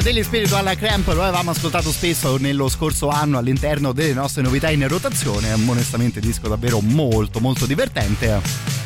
Album degli Spiritual Cramp lo avevamo ascoltato spesso nello scorso anno all'interno delle nostre novità in rotazione, onestamente disco davvero molto molto divertente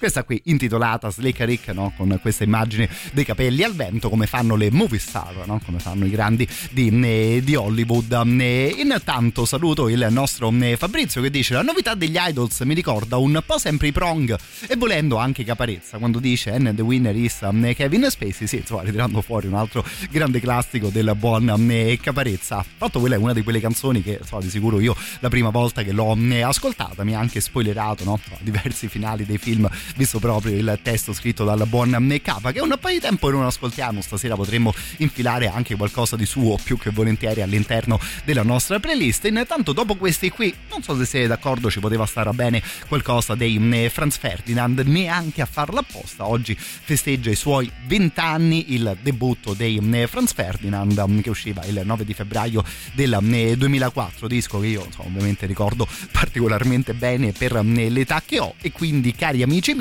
questa qui intitolata Slick Rick no? con questa immagine dei capelli al vento come fanno le movie star no? come fanno i grandi di, eh, di Hollywood eh, intanto saluto il nostro eh, Fabrizio che dice la novità degli idols mi ricorda un po' sempre i prong e volendo anche Caparezza quando dice and the winner is Kevin Spacey sì insomma ritirando fuori un altro grande classico del buon Caparezza fatto quella è una di quelle canzoni che insomma, di sicuro io la prima volta che l'ho ascoltata mi ha anche spoilerato no? diversi finali dei film visto proprio il testo scritto dal buon Capa che un paio di tempo non ascoltiamo. Stasera potremmo infilare anche qualcosa di suo più che volentieri all'interno della nostra playlist. Intanto dopo questi qui non so se siete d'accordo ci poteva stare bene qualcosa dei mm, Franz Ferdinand neanche a farla apposta oggi festeggia i suoi 20 anni il debutto dei mm, Franz Ferdinand mm, che usciva il 9 di febbraio del 2004 disco che io insomma, ovviamente ricordo particolarmente bene per l'età che ho. E quindi cari amici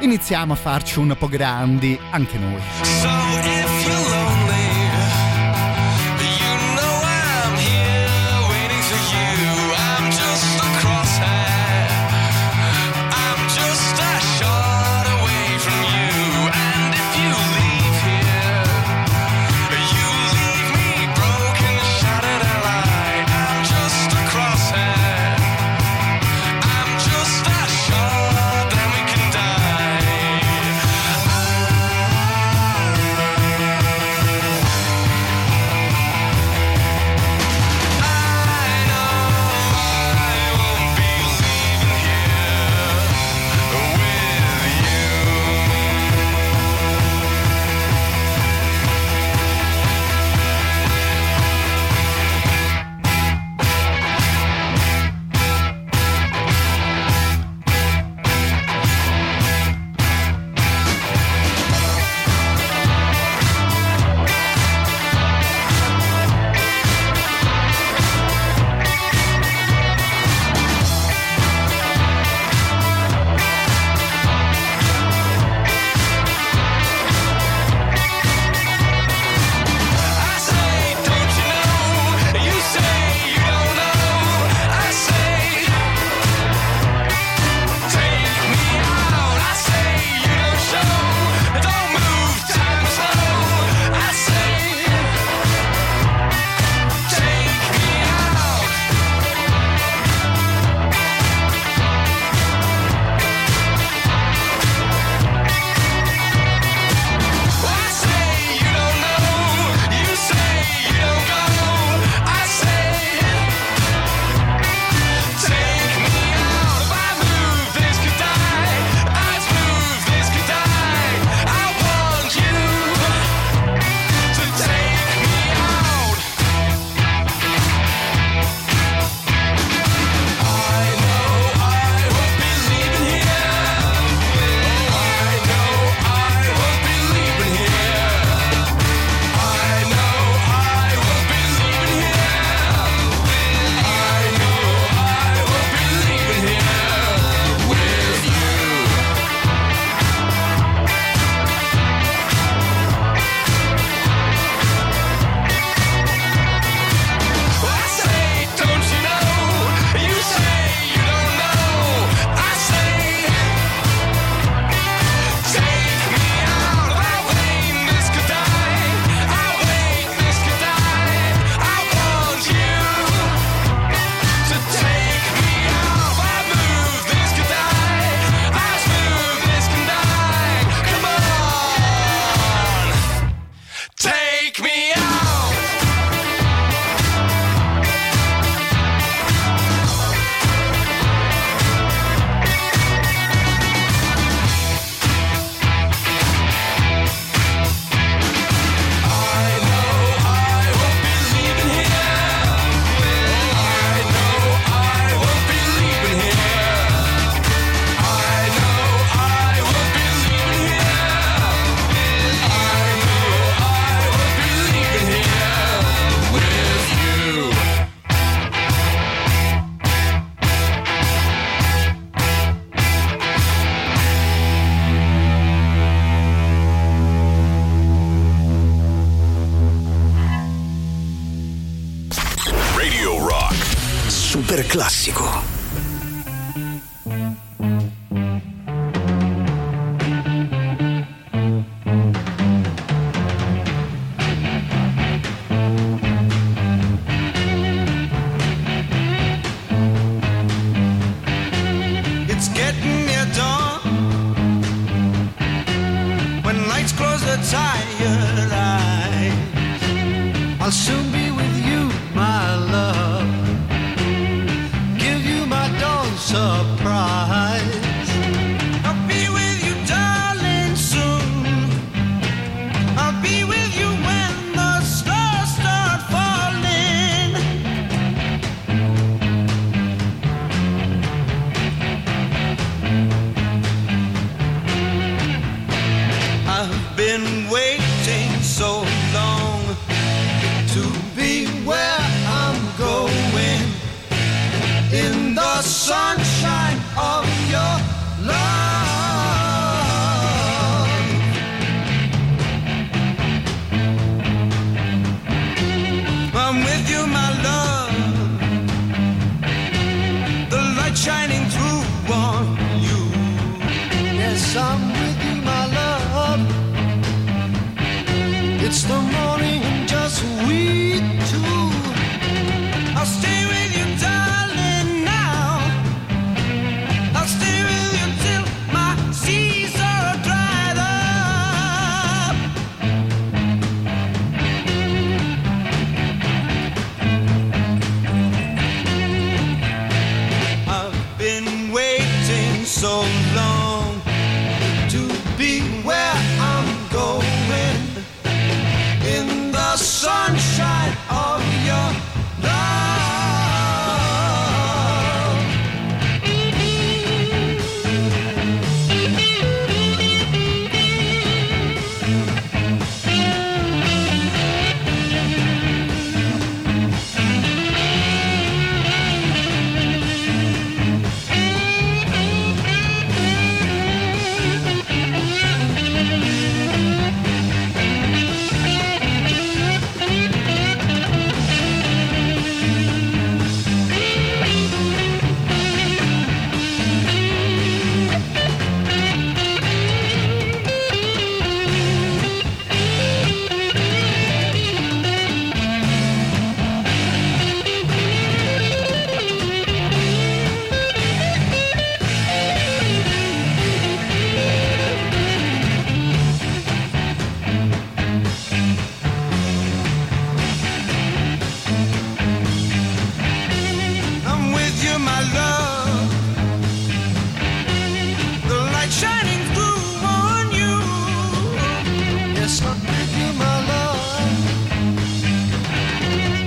Iniziamo a farci un po' grandi anche noi. super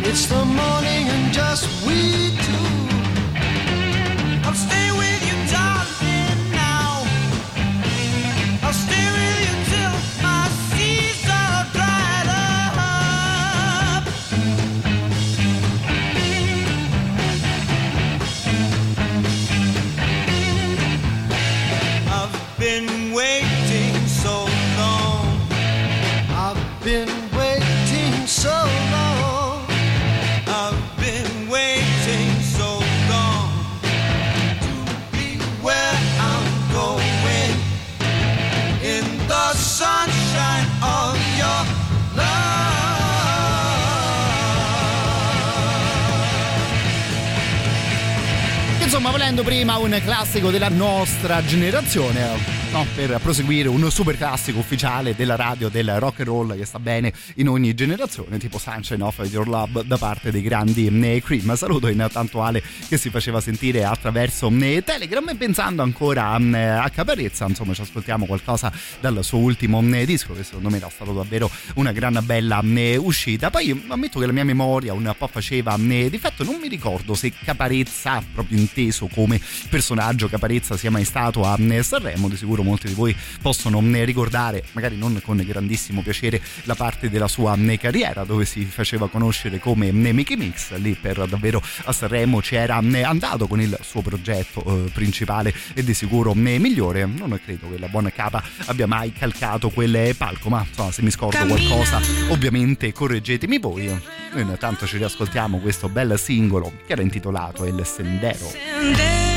It's the morning and just we classico della nostra generazione, no, per proseguire un super classico ufficiale della radio del rock and roll che sta bene in ogni generazione, tipo Sunshine of Your Love da parte dei grandi eh, Cream. Saluto intanto Ale che si faceva sentire attraverso eh, Telegram e pensando ancora eh, a Caparezza, insomma, ci ascoltiamo qualcosa dal suo ultimo disco che secondo me era stato davvero una gran bella uscita. Poi ammetto che la mia memoria un po' faceva difetto, non mi ricordo se Caparezza, proprio inteso come personaggio Caparezza, sia mai stato a Sanremo, di sicuro molti di voi possono ricordare, magari non con grandissimo piacere, la parte della sua carriera dove si faceva conoscere come Mickey Mix, lì per davvero a Sanremo ci era eh, andato con il suo progetto eh, principale e di sicuro migliore. Non credo che la buona capa abbia mai calcato quel palco, ma insomma se mi scordo qualcosa ovviamente correggetemi voi. Noi intanto ci riascoltiamo questo bel singolo che era intitolato El Sendero. Sendero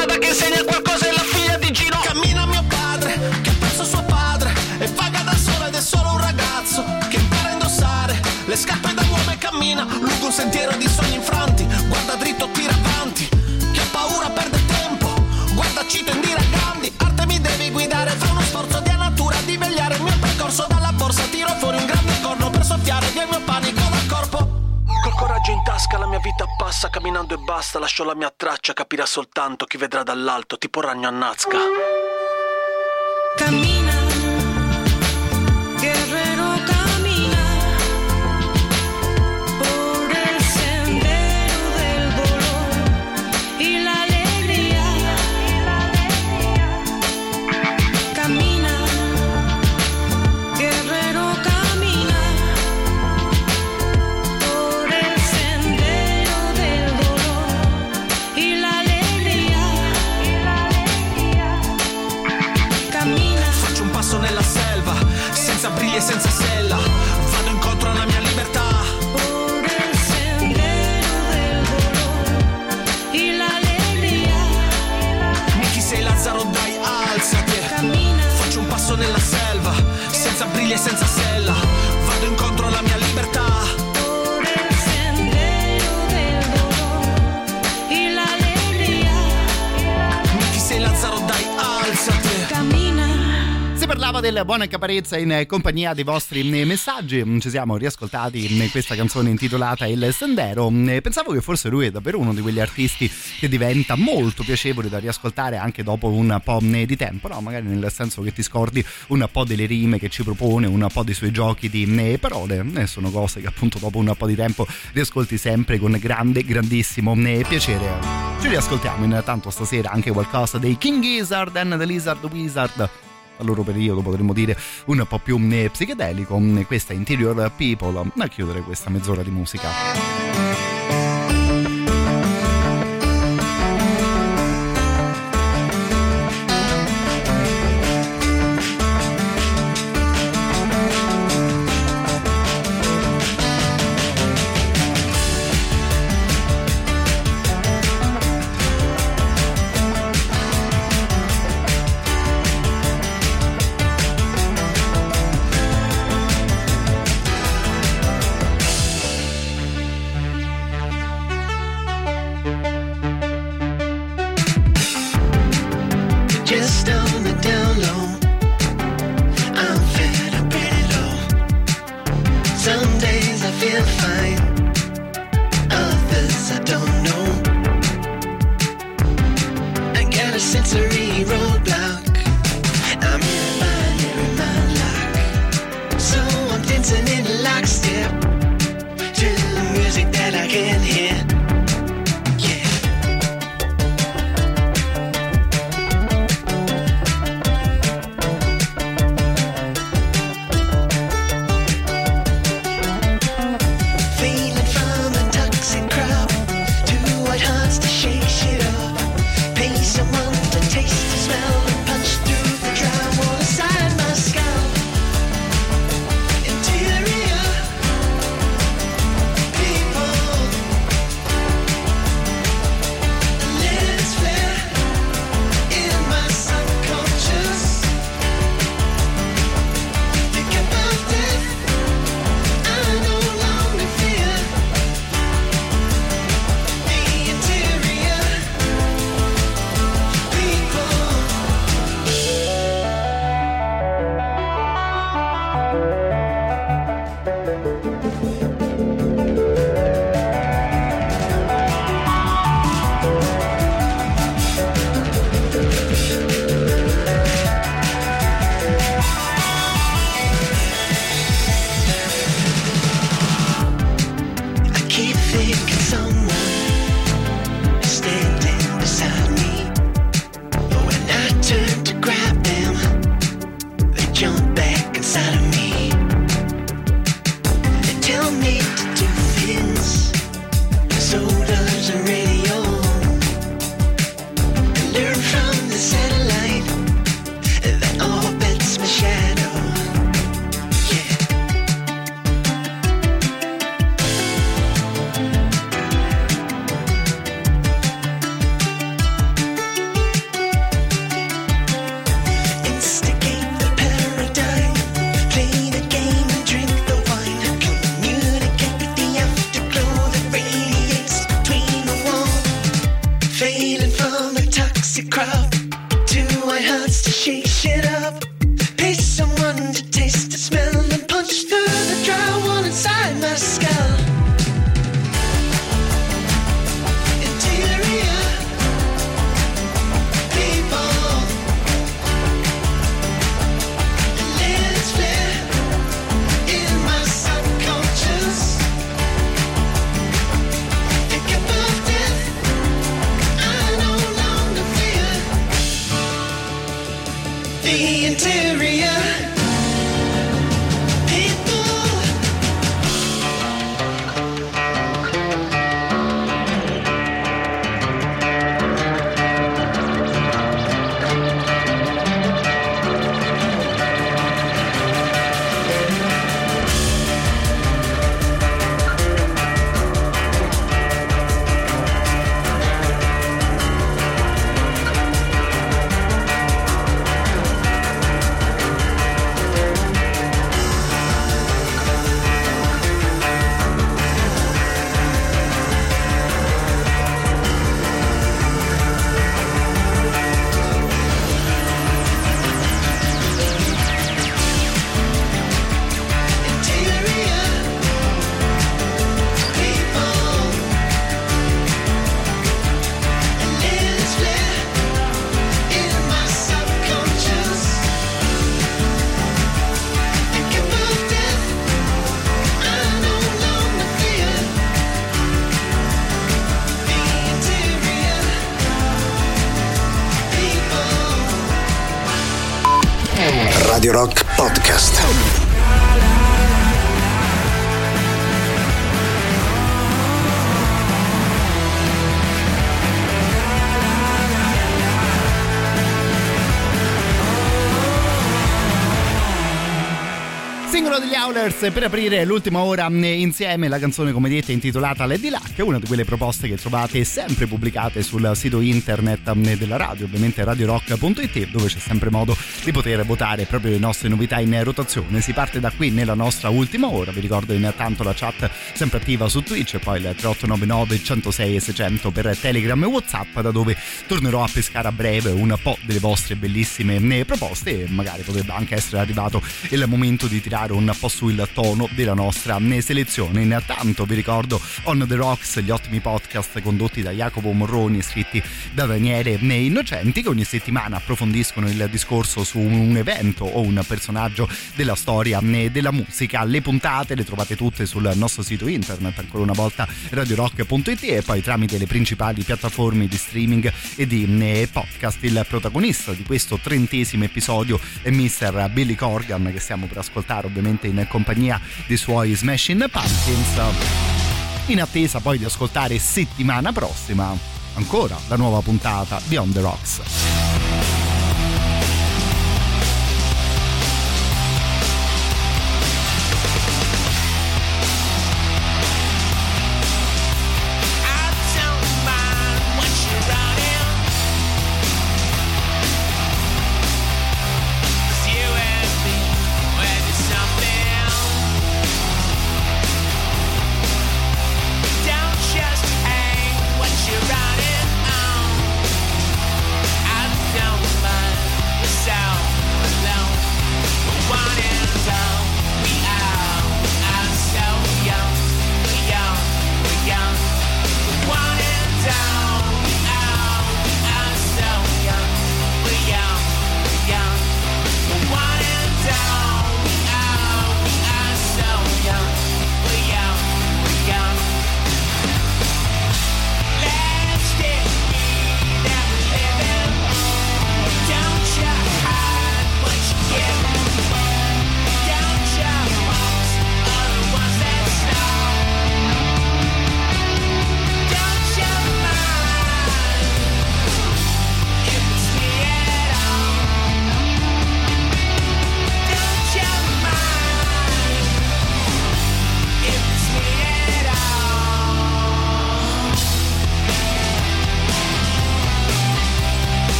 strada che insegna qualcosa è la figlia di Gino. Cammina mio padre che ha perso suo padre E vaga da sola ed è solo un ragazzo Che impara a indossare le scarpe da uomo e cammina Lungo un sentiero di sogni infranti. Guarda dritto, tira avanti Chi ha paura perde tempo. Guarda cito Indira Gandhi Arte mi devi guidare Fa uno sforzo di natura Di vegliare il mio percorso Dalla borsa tiro fuori un grande corno Per soffiare via mio Col coraggio in tasca la mia vita passa Camminando e basta. Lascio la mia traccia Capirà soltanto chi vedrà dall'alto Tipo ragno a Nazca. Camina, parlava del buon caparezza in compagnia dei vostri messaggi. Ci siamo riascoltati in questa canzone intitolata Il Sendero. Pensavo che forse lui è davvero uno di quegli artisti che diventa molto piacevole da riascoltare anche dopo un po' di tempo, no? Magari nel senso che ti scordi un po' delle rime che ci propone, un po' dei suoi giochi di parole. Sono cose che appunto dopo un po' di tempo riascolti sempre con grande, grandissimo piacere. Ci riascoltiamo intanto stasera anche qualcosa dei King Gizzard and the Lizard Wizard loro periodo potremmo dire un po' più eh, psichedelico. Questa Interior People a chiudere questa mezz'ora di musica Rock Podcast. Singolo degli Howlers per aprire l'ultima ora mh, insieme, la canzone come è intitolata Lady Luck, una di quelle proposte che trovate sempre pubblicate sul sito internet mh, della radio, ovviamente radiorock.it dove c'è sempre modo di poter votare proprio le nostre novità in rotazione. Si parte da qui nella nostra ultima ora, vi ricordo intanto la chat sempre attiva su Twitch e poi il 3899 106 e 600 per Telegram e Whatsapp da dove tornerò a pescare a breve un po' delle vostre bellissime mh, proposte e magari potrebbe anche essere arrivato il momento di tirare un po' sul tono della nostra selezione. Intanto vi ricordo On The Rocks, gli ottimi podcast condotti da Jacopo Morroni, scritti da Daniele Innocenti, che ogni settimana approfondiscono il discorso su un evento o un personaggio della storia della musica. Le puntate le trovate tutte sul nostro sito internet, ancora una volta radiorock.it e poi tramite le principali piattaforme di streaming e di podcast. Il protagonista di questo trentesimo episodio è Mr. Billy Corgan che stiamo per ascoltare ovviamente in compagnia dei suoi Smashing Pumpkins in attesa poi di ascoltare settimana prossima ancora la nuova puntata On The Rocks.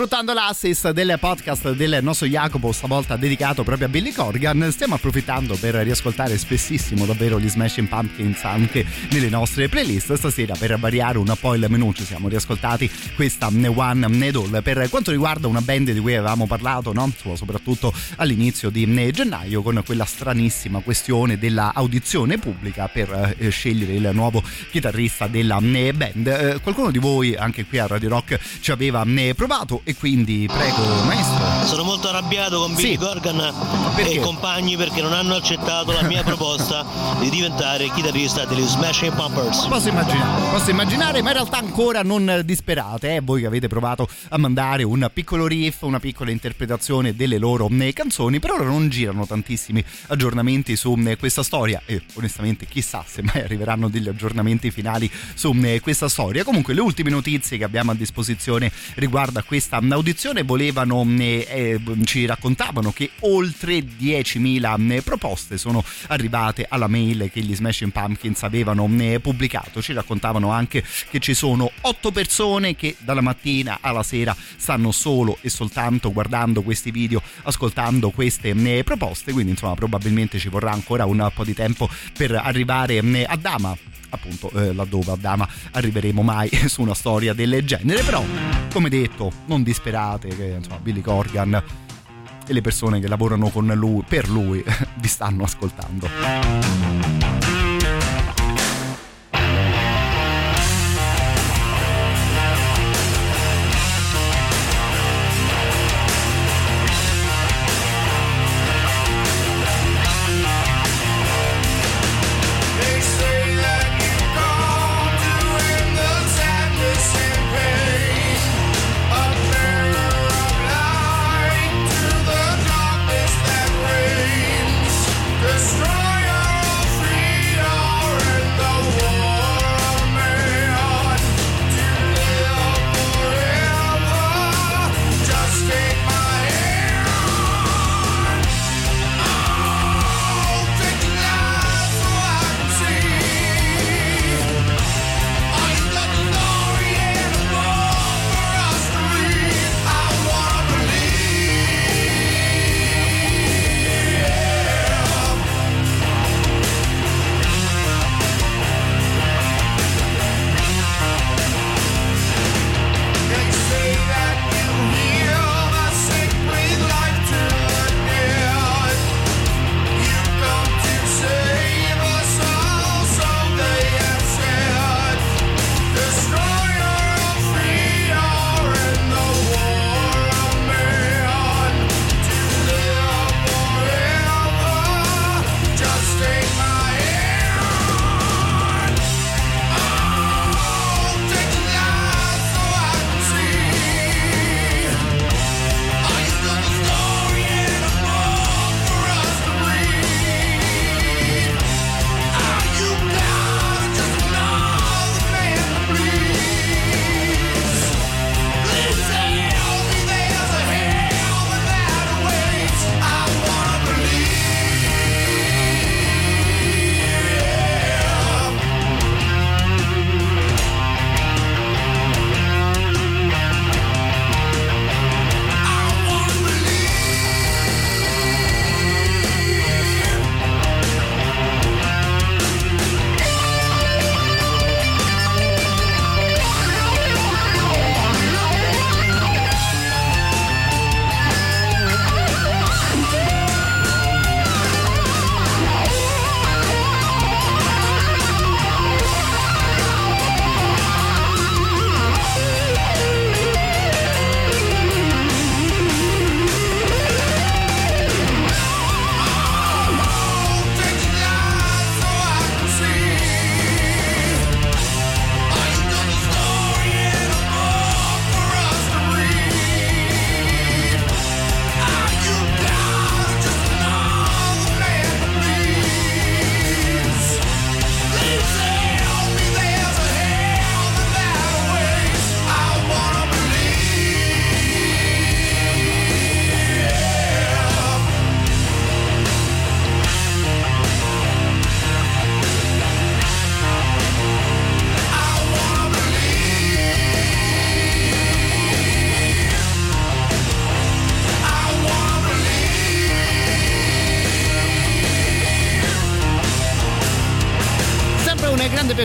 Sfruttando l'assist del podcast del nostro Jacopo, stavolta dedicato proprio a Billy Corgan, stiamo approfittando per riascoltare spessissimo davvero gli Smashing Pumpkins anche nelle nostre playlist. Stasera per variare un po' il menu ci siamo riascoltati questa One Nedol. Per quanto riguarda una band di cui avevamo parlato, no? soprattutto all'inizio di gennaio, con quella stranissima questione della audizione pubblica per eh, scegliere il nuovo chitarrista della band. Eh, qualcuno di voi anche qui a Radio Rock ci aveva provato e quindi prego maestro. Sono molto arrabbiato con Billy Sì. Corgan Perché? e compagni perché non hanno accettato la mia proposta di diventare chitarrista degli Smashing Pumpers. Posso immaginare, posso immaginare, ma in realtà ancora non disperate, eh? voi che avete provato a mandare un piccolo riff, una piccola interpretazione delle loro eh, canzoni, per ora non girano tantissimi aggiornamenti su eh, questa storia e onestamente chissà se mai arriveranno degli aggiornamenti finali su eh, questa storia. Comunque le ultime notizie che abbiamo a disposizione riguardo a questa audizione volevano, eh, eh, ci raccontavano che oltre 10.000 eh, proposte sono arrivate alla mail che gli Smashing Pumpkins avevano pubblicato. Ci raccontavano anche che ci sono 8 persone che dalla mattina alla sera stanno solo e soltanto guardando questi video, ascoltando queste proposte, quindi insomma probabilmente ci vorrà ancora un po' di tempo per arrivare a Dama appunto eh, laddove a Dama arriveremo mai su una storia del genere. Però come detto non disperate che insomma Billy Corgan e le persone che lavorano con lui per lui vi stanno ascoltando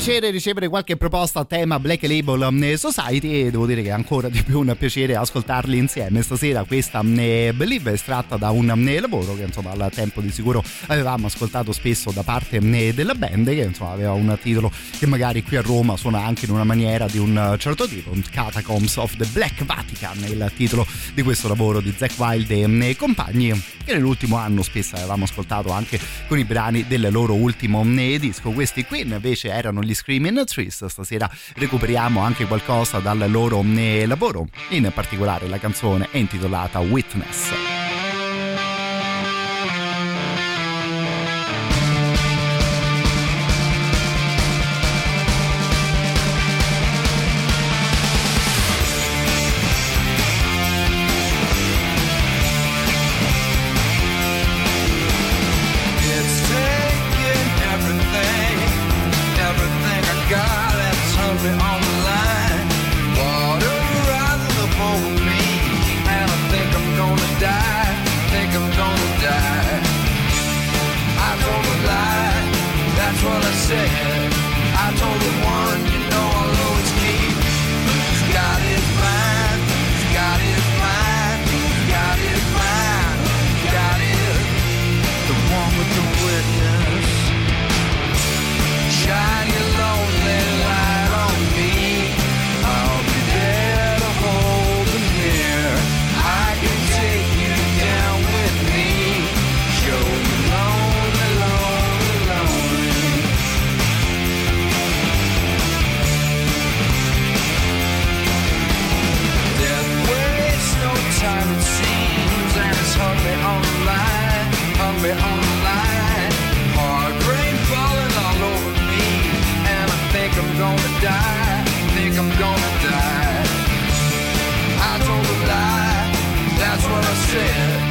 piacere ricevere qualche proposta a tema Black Label mm, Society e devo dire che è ancora di più un piacere ascoltarli insieme. Stasera questa mm, Believe è estratta da un mm, lavoro che insomma al tempo di sicuro avevamo ascoltato spesso da parte della band che insomma aveva un titolo che magari qui a Roma suona anche in una maniera di un certo tipo, Catacombs of the Black Vatican, il titolo di questo lavoro di Zack Wild e compagni che nell'ultimo anno spesso avevamo ascoltato anche con i brani del loro ultimo disco. Questi qui invece erano gli Screaming Trees. Stasera recuperiamo anche qualcosa dal loro lavoro, in particolare la canzone è intitolata Witness. sick. gonna die. I told a lie, that's what I said.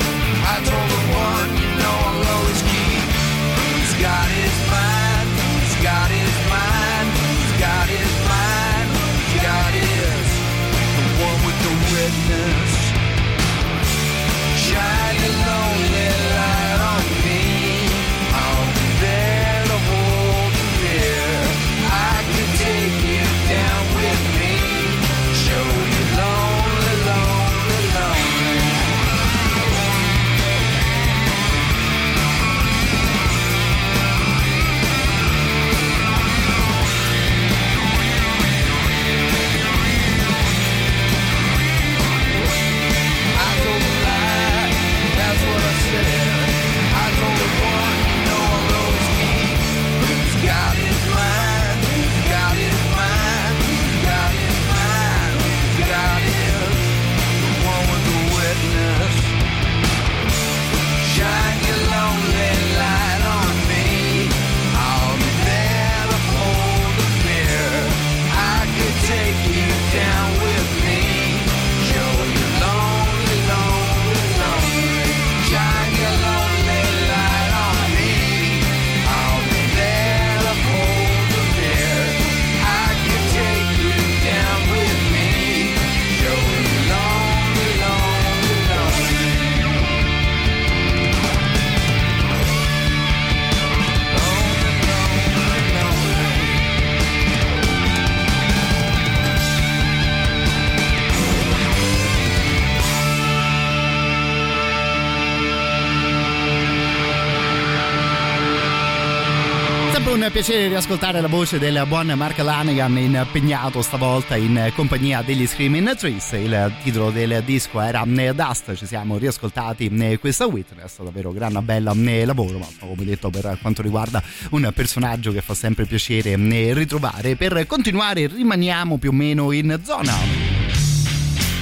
Piacere riascoltare la voce del buon Mark Lanigan impegnato stavolta in compagnia degli Screaming Trees. Il titolo del disco era Dust, ci siamo riascoltati questa Witness, davvero gran bella lavoro, ma come detto per quanto riguarda un personaggio che fa sempre piacere ritrovare. Per continuare rimaniamo più o meno in zona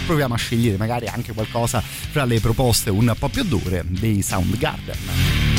proviamo a scegliere magari anche qualcosa fra le proposte un po' più dure dei Soundgarden.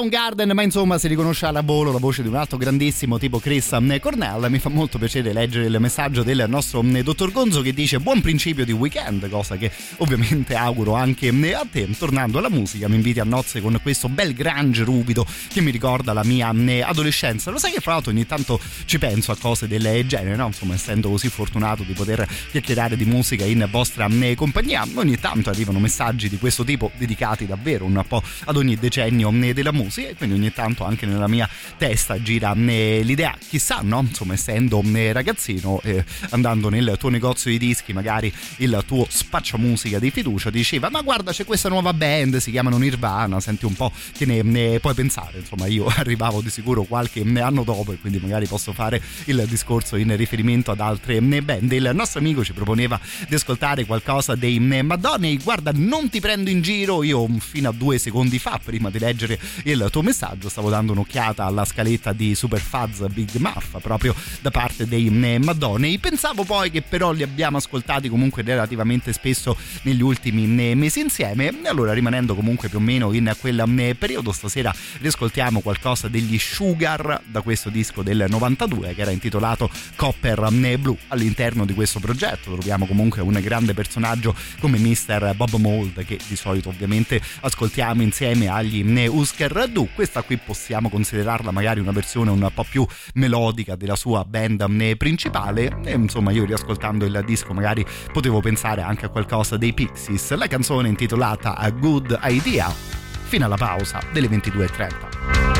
Soundgarden, ma insomma si riconosce alla volo la voce di un altro grandissimo tipo Chris Cornell. Mi fa molto piacere leggere il messaggio del nostro dottor Gonzo che dice buon principio di weekend, cosa che ovviamente auguro anche a te. Tornando alla musica, mi inviti a nozze con questo bel grunge ruvido che mi ricorda la mia adolescenza. Lo sai che fra l'altro ogni tanto ci penso a cose del genere, no? Insomma, essendo così fortunato di poter chiacchierare di musica in vostra compagnia, ogni tanto arrivano messaggi di questo tipo dedicati davvero un po' ad ogni decennio della musica e quindi ogni tanto anche nella mia testa gira l'idea, chissà, no? Insomma, essendo ragazzino, eh, andando nel tuo negozio di dischi, magari il tuo spaccia musica di fiducia diceva ma guarda c'è questa nuova band, si chiamano Nirvana, senti un po' che ne, ne puoi pensare, insomma io arrivavo di sicuro qualche anno dopo e quindi magari posso fare il discorso in riferimento ad altre band. Il nostro amico ci proponeva di ascoltare qualcosa dei Madonna e guarda non ti prendo in giro, io fino a due secondi fa prima di leggere il tuo messaggio stavo dando un'occhiata alla scaletta di Super Fuzz Big Muff proprio da parte dei Madonna e pensavo poi che però li abbiamo ascoltati comunque relativamente spesso negli ultimi mesi insieme allora rimanendo comunque più o meno in quel periodo stasera riascoltiamo qualcosa degli Sugar da questo disco del 92 che era intitolato Copper Blue all'interno di questo progetto troviamo comunque un grande personaggio come Mr. Bob Mold che di solito ovviamente ascoltiamo insieme agli Husker Du questa qui possiamo considerarla magari una versione un po' più melodica della sua band principale. E insomma io riascoltando il disco magari potevo pensare anche a qualcosa dei Pixies. La canzone intitolata A Good Idea. Fino alla pausa delle 22.30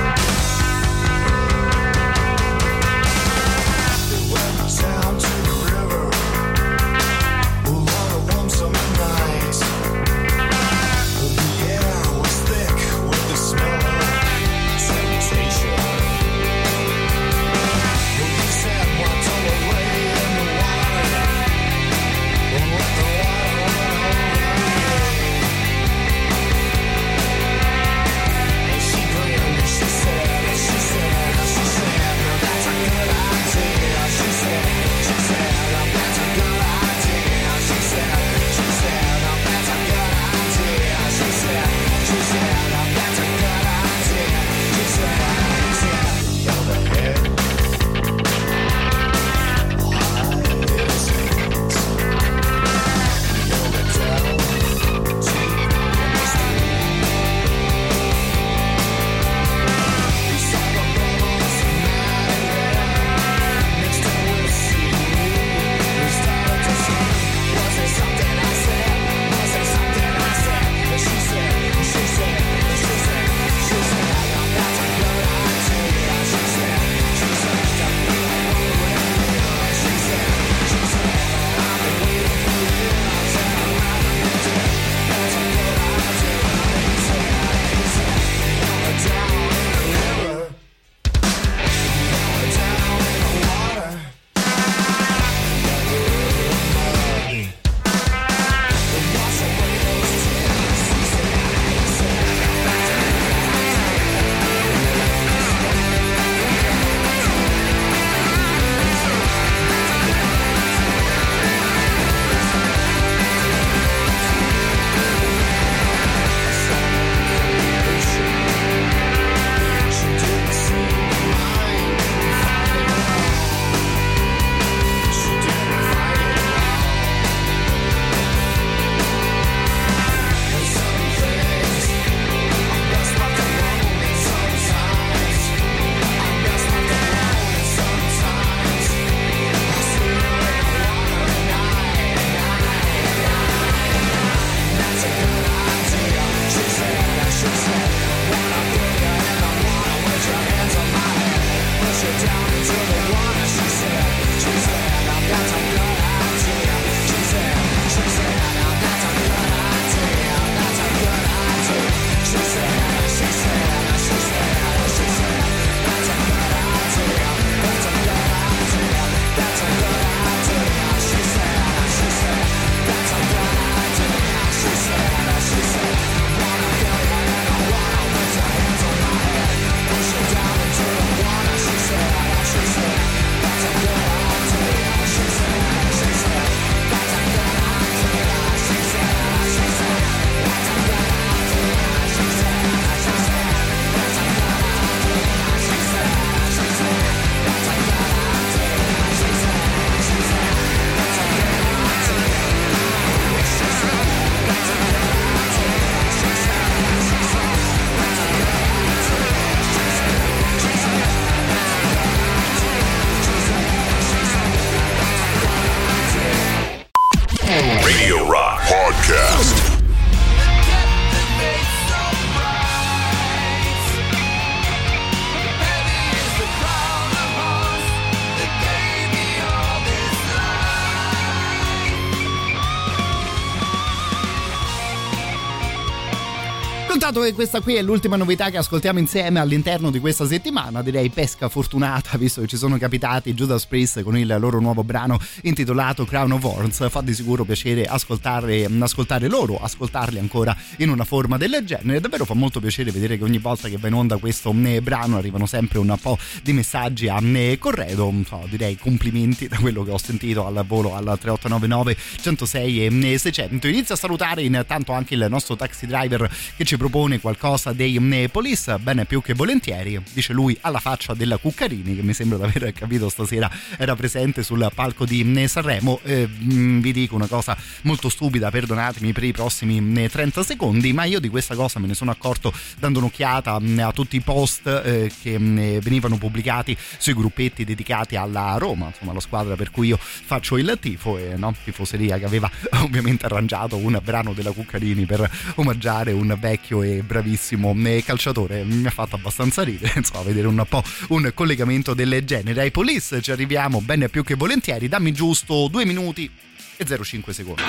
questa qui è l'ultima novità che ascoltiamo insieme all'interno di questa settimana, direi pesca fortunata, visto che ci sono capitati Judas Priest con il loro nuovo brano intitolato Crown of Horns. Fa di sicuro piacere ascoltare, ascoltare loro, ascoltarli ancora in una forma del genere. Davvero fa molto piacere vedere che ogni volta che va in onda questo eh, brano arrivano sempre un po' di messaggi a eh, corredo. So, direi complimenti da quello che ho sentito al volo al 3899 106 e 600. Inizio a salutare intanto anche il nostro taxi driver che ci propone qualcosa dei mm, Police, bene più che volentieri, dice lui alla faccia della Cuccarini, che mi sembra di aver capito stasera era presente sul palco di mm, Sanremo. Eh, mm, vi dico una cosa molto stupida, perdonatemi per i prossimi 30 secondi, ma io di questa cosa me ne sono accorto dando un'occhiata a tutti i post eh, che venivano pubblicati sui gruppetti dedicati alla Roma, insomma la squadra per cui io faccio il tifo e no, tifoseria che aveva ovviamente arrangiato un brano della Cuccarini per omaggiare un vecchio e bravissimo calciatore. Mi ha fatto abbastanza ridere, insomma, vedere un po' un collegamento del genere. Ai police ci arriviamo bene più che volentieri. Dammi giusto due minuti e 05 secondi.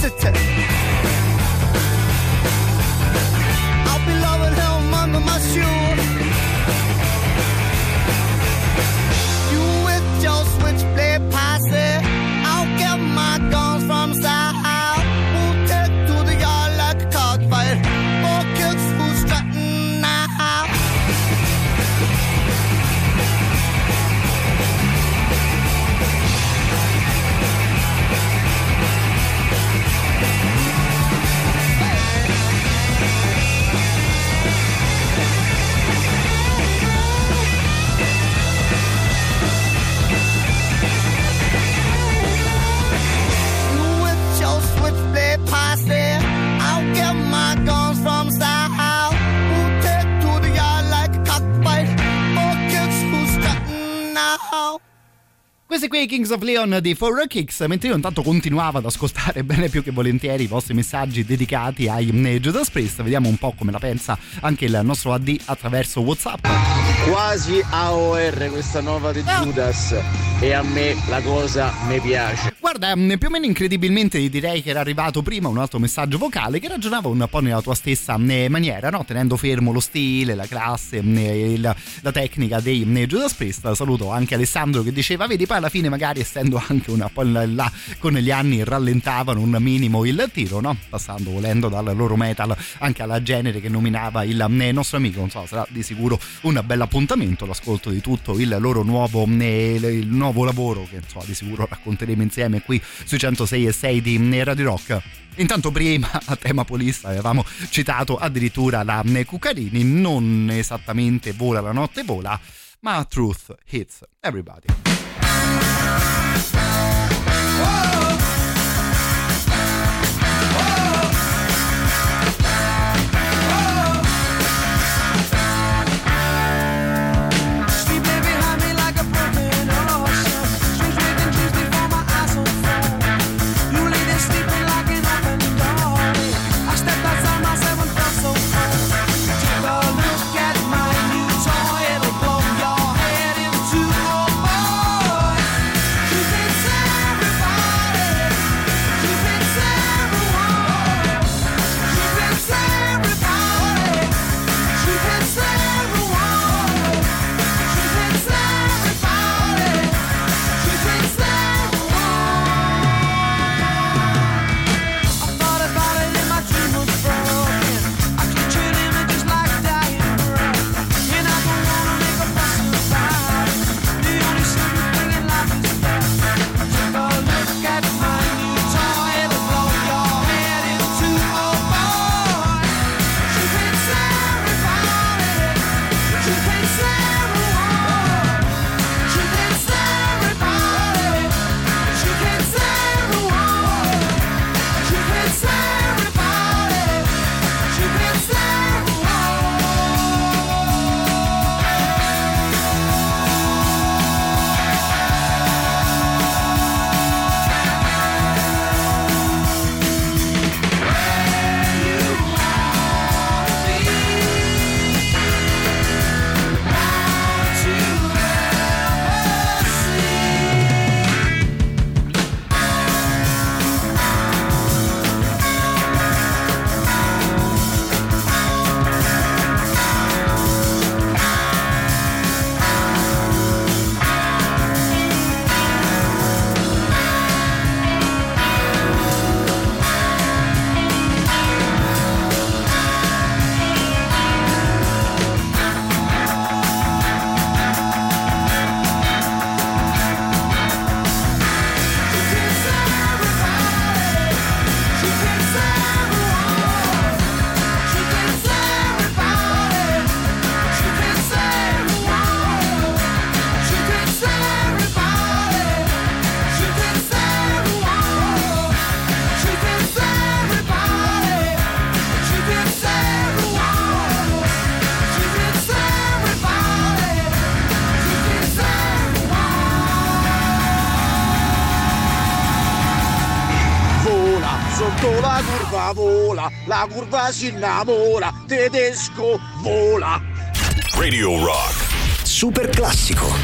city. I'll be loving him under my shoe. I Kings of Leon di For Kicks, mentre io intanto continuavo ad ascoltare bene più che volentieri i vostri messaggi dedicati ai Judas Priest. Vediamo un po' come la pensa anche il nostro AD attraverso WhatsApp. Quasi AOR questa nuova di Judas e a me la cosa mi piace. Guarda, mm, più o meno incredibilmente direi che era arrivato prima un altro messaggio vocale che ragionava un po' nella tua stessa mm, maniera, no? tenendo fermo lo stile, la classe, mm, il, la tecnica dei Judas Priest. Saluto anche Alessandro che diceva, vedi, poi alla fine magari essendo anche un po' là con gli anni rallentavano un minimo il tiro, no? passando volendo dal loro metal anche alla genere che nominava il nostro amico, non so, sarà di sicuro un bel appuntamento l'ascolto di tutto il loro nuovo, il nuovo lavoro che so, di sicuro racconteremo insieme qui sui 106 e 6 di Radio Rock. Intanto prima a tema polista avevamo citato addirittura la Cuccarini, non esattamente vola la notte vola, ma Truth Hits Everybody. Curva si innamora, tedesco vola. Radio Rock. Super classico.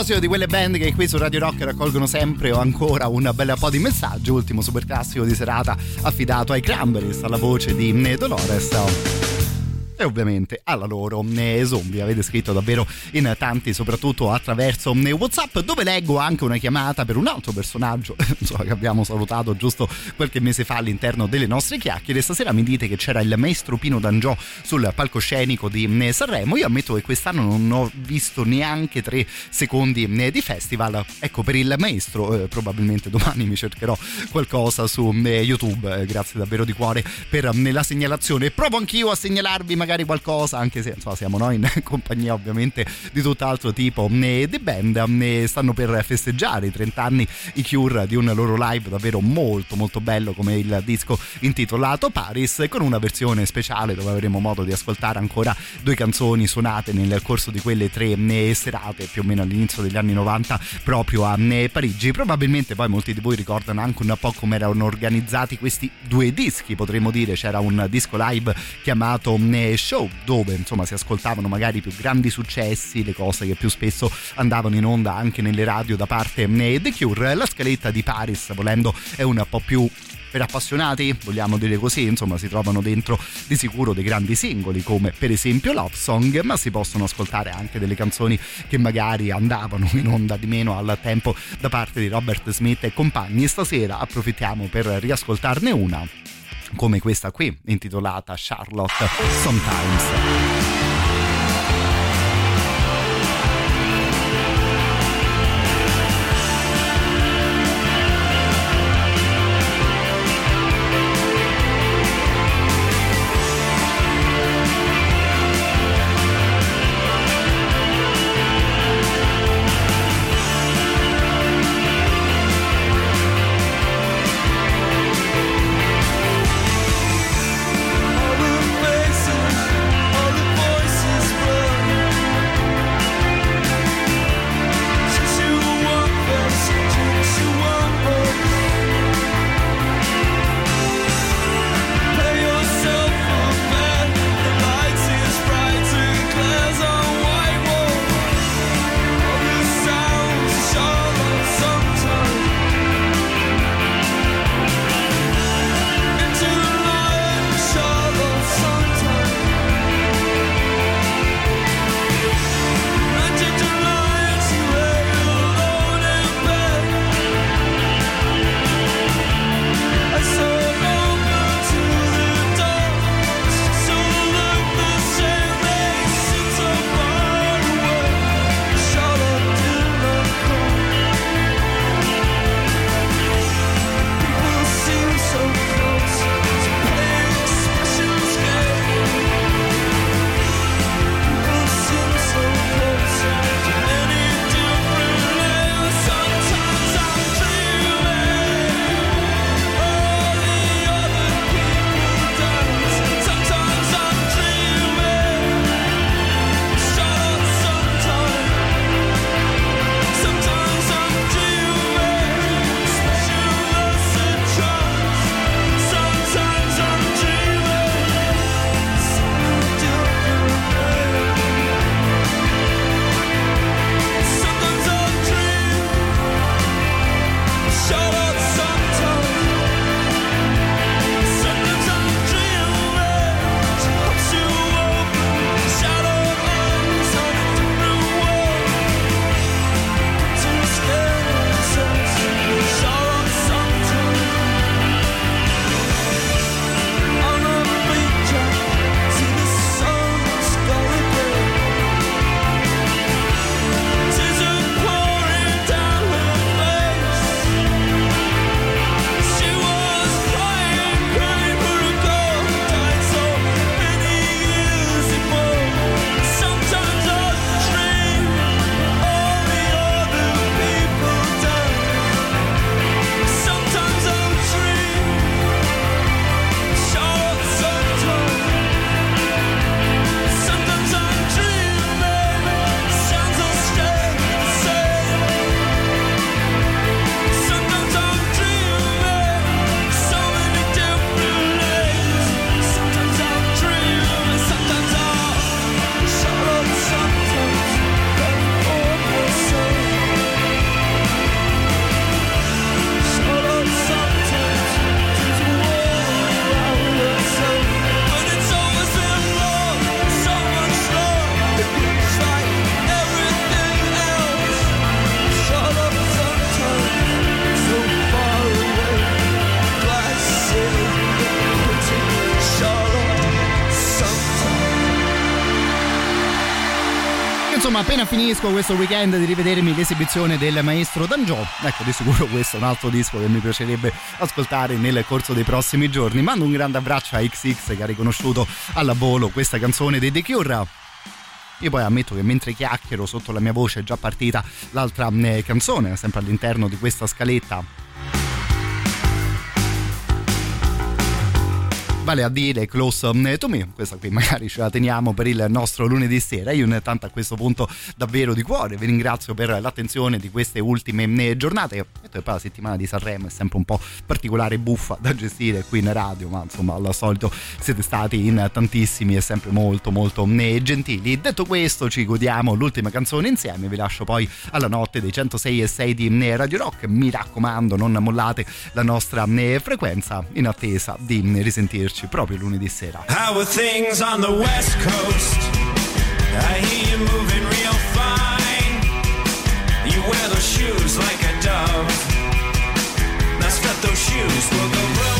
Proposito di quelle band che qui su Radio Rock raccolgono sempre o ancora un bel po' di messaggi, ultimo super classico di serata affidato ai Cranberries alla voce di Dolores e ovviamente alla loro eh, zombie. Avete scritto davvero in tanti, soprattutto attraverso eh, WhatsApp, dove leggo anche una chiamata per un altro personaggio insomma, che abbiamo salutato giusto qualche mese fa all'interno delle nostre chiacchiere. Stasera mi dite che c'era il maestro Pino D'Angiò sul palcoscenico di eh, Sanremo. Io ammetto che quest'anno non ho visto neanche tre secondi di festival. Ecco, per il maestro, eh, probabilmente domani mi cercherò qualcosa su eh, YouTube. grazie davvero di cuore per eh, la segnalazione. Provo anch'io a segnalarvi magari magari qualcosa, anche se insomma, siamo noi in compagnia ovviamente di tutt'altro tipo. Di band, stanno per festeggiare i 30 anni i Cure di un loro live davvero molto molto bello come il disco intitolato Paris con una versione speciale dove avremo modo di ascoltare ancora due canzoni suonate nel corso di quelle tre serate più o meno all'inizio degli anni 90 proprio a Parigi. Probabilmente poi molti di voi ricordano anche un po' come erano organizzati questi due dischi potremmo dire. C'era un disco live chiamato show dove insomma si ascoltavano magari i più grandi successi, le cose che più spesso andavano in onda anche nelle radio da parte eh, The Cure. La scaletta di Paris, volendo, è un po' più per appassionati, vogliamo dire così, insomma si trovano dentro di sicuro dei grandi singoli come per esempio Love Song, ma si possono ascoltare anche delle canzoni che magari andavano in onda di meno al tempo da parte di Robert Smith e compagni. Stasera approfittiamo per riascoltarne una come questa qui intitolata Charlotte Sometimes. Appena finisco questo weekend di rivedermi l'esibizione del maestro Danjò ecco di sicuro questo è un altro disco che mi piacerebbe ascoltare nel corso dei prossimi giorni. Mando un grande abbraccio a XX che ha riconosciuto alla volo questa canzone dei The Cure io poi ammetto che mentre chiacchiero sotto la mia voce è già partita l'altra eh, canzone, sempre all'interno di questa scaletta vale a dire Close eh, to Me. Questa qui magari ce la teniamo per il nostro lunedì sera. Io intanto a questo punto davvero di cuore vi ringrazio per l'attenzione di queste ultime eh, giornate. E poi la settimana di Sanremo è sempre un po' particolare e buffa da gestire qui in radio, ma insomma al solito siete stati in tantissimi e sempre molto molto eh, gentili. Detto questo ci godiamo l'ultima canzone insieme, vi lascio poi alla notte dei 106 e 6 di Radio Rock. Mi raccomando non mollate la nostra frequenza in attesa di risentirci proprio lunedì sera. How things on the West Coast? I hear you moving real fine. You wear those shoes like a dove. Now step those shoes, we'll go roaming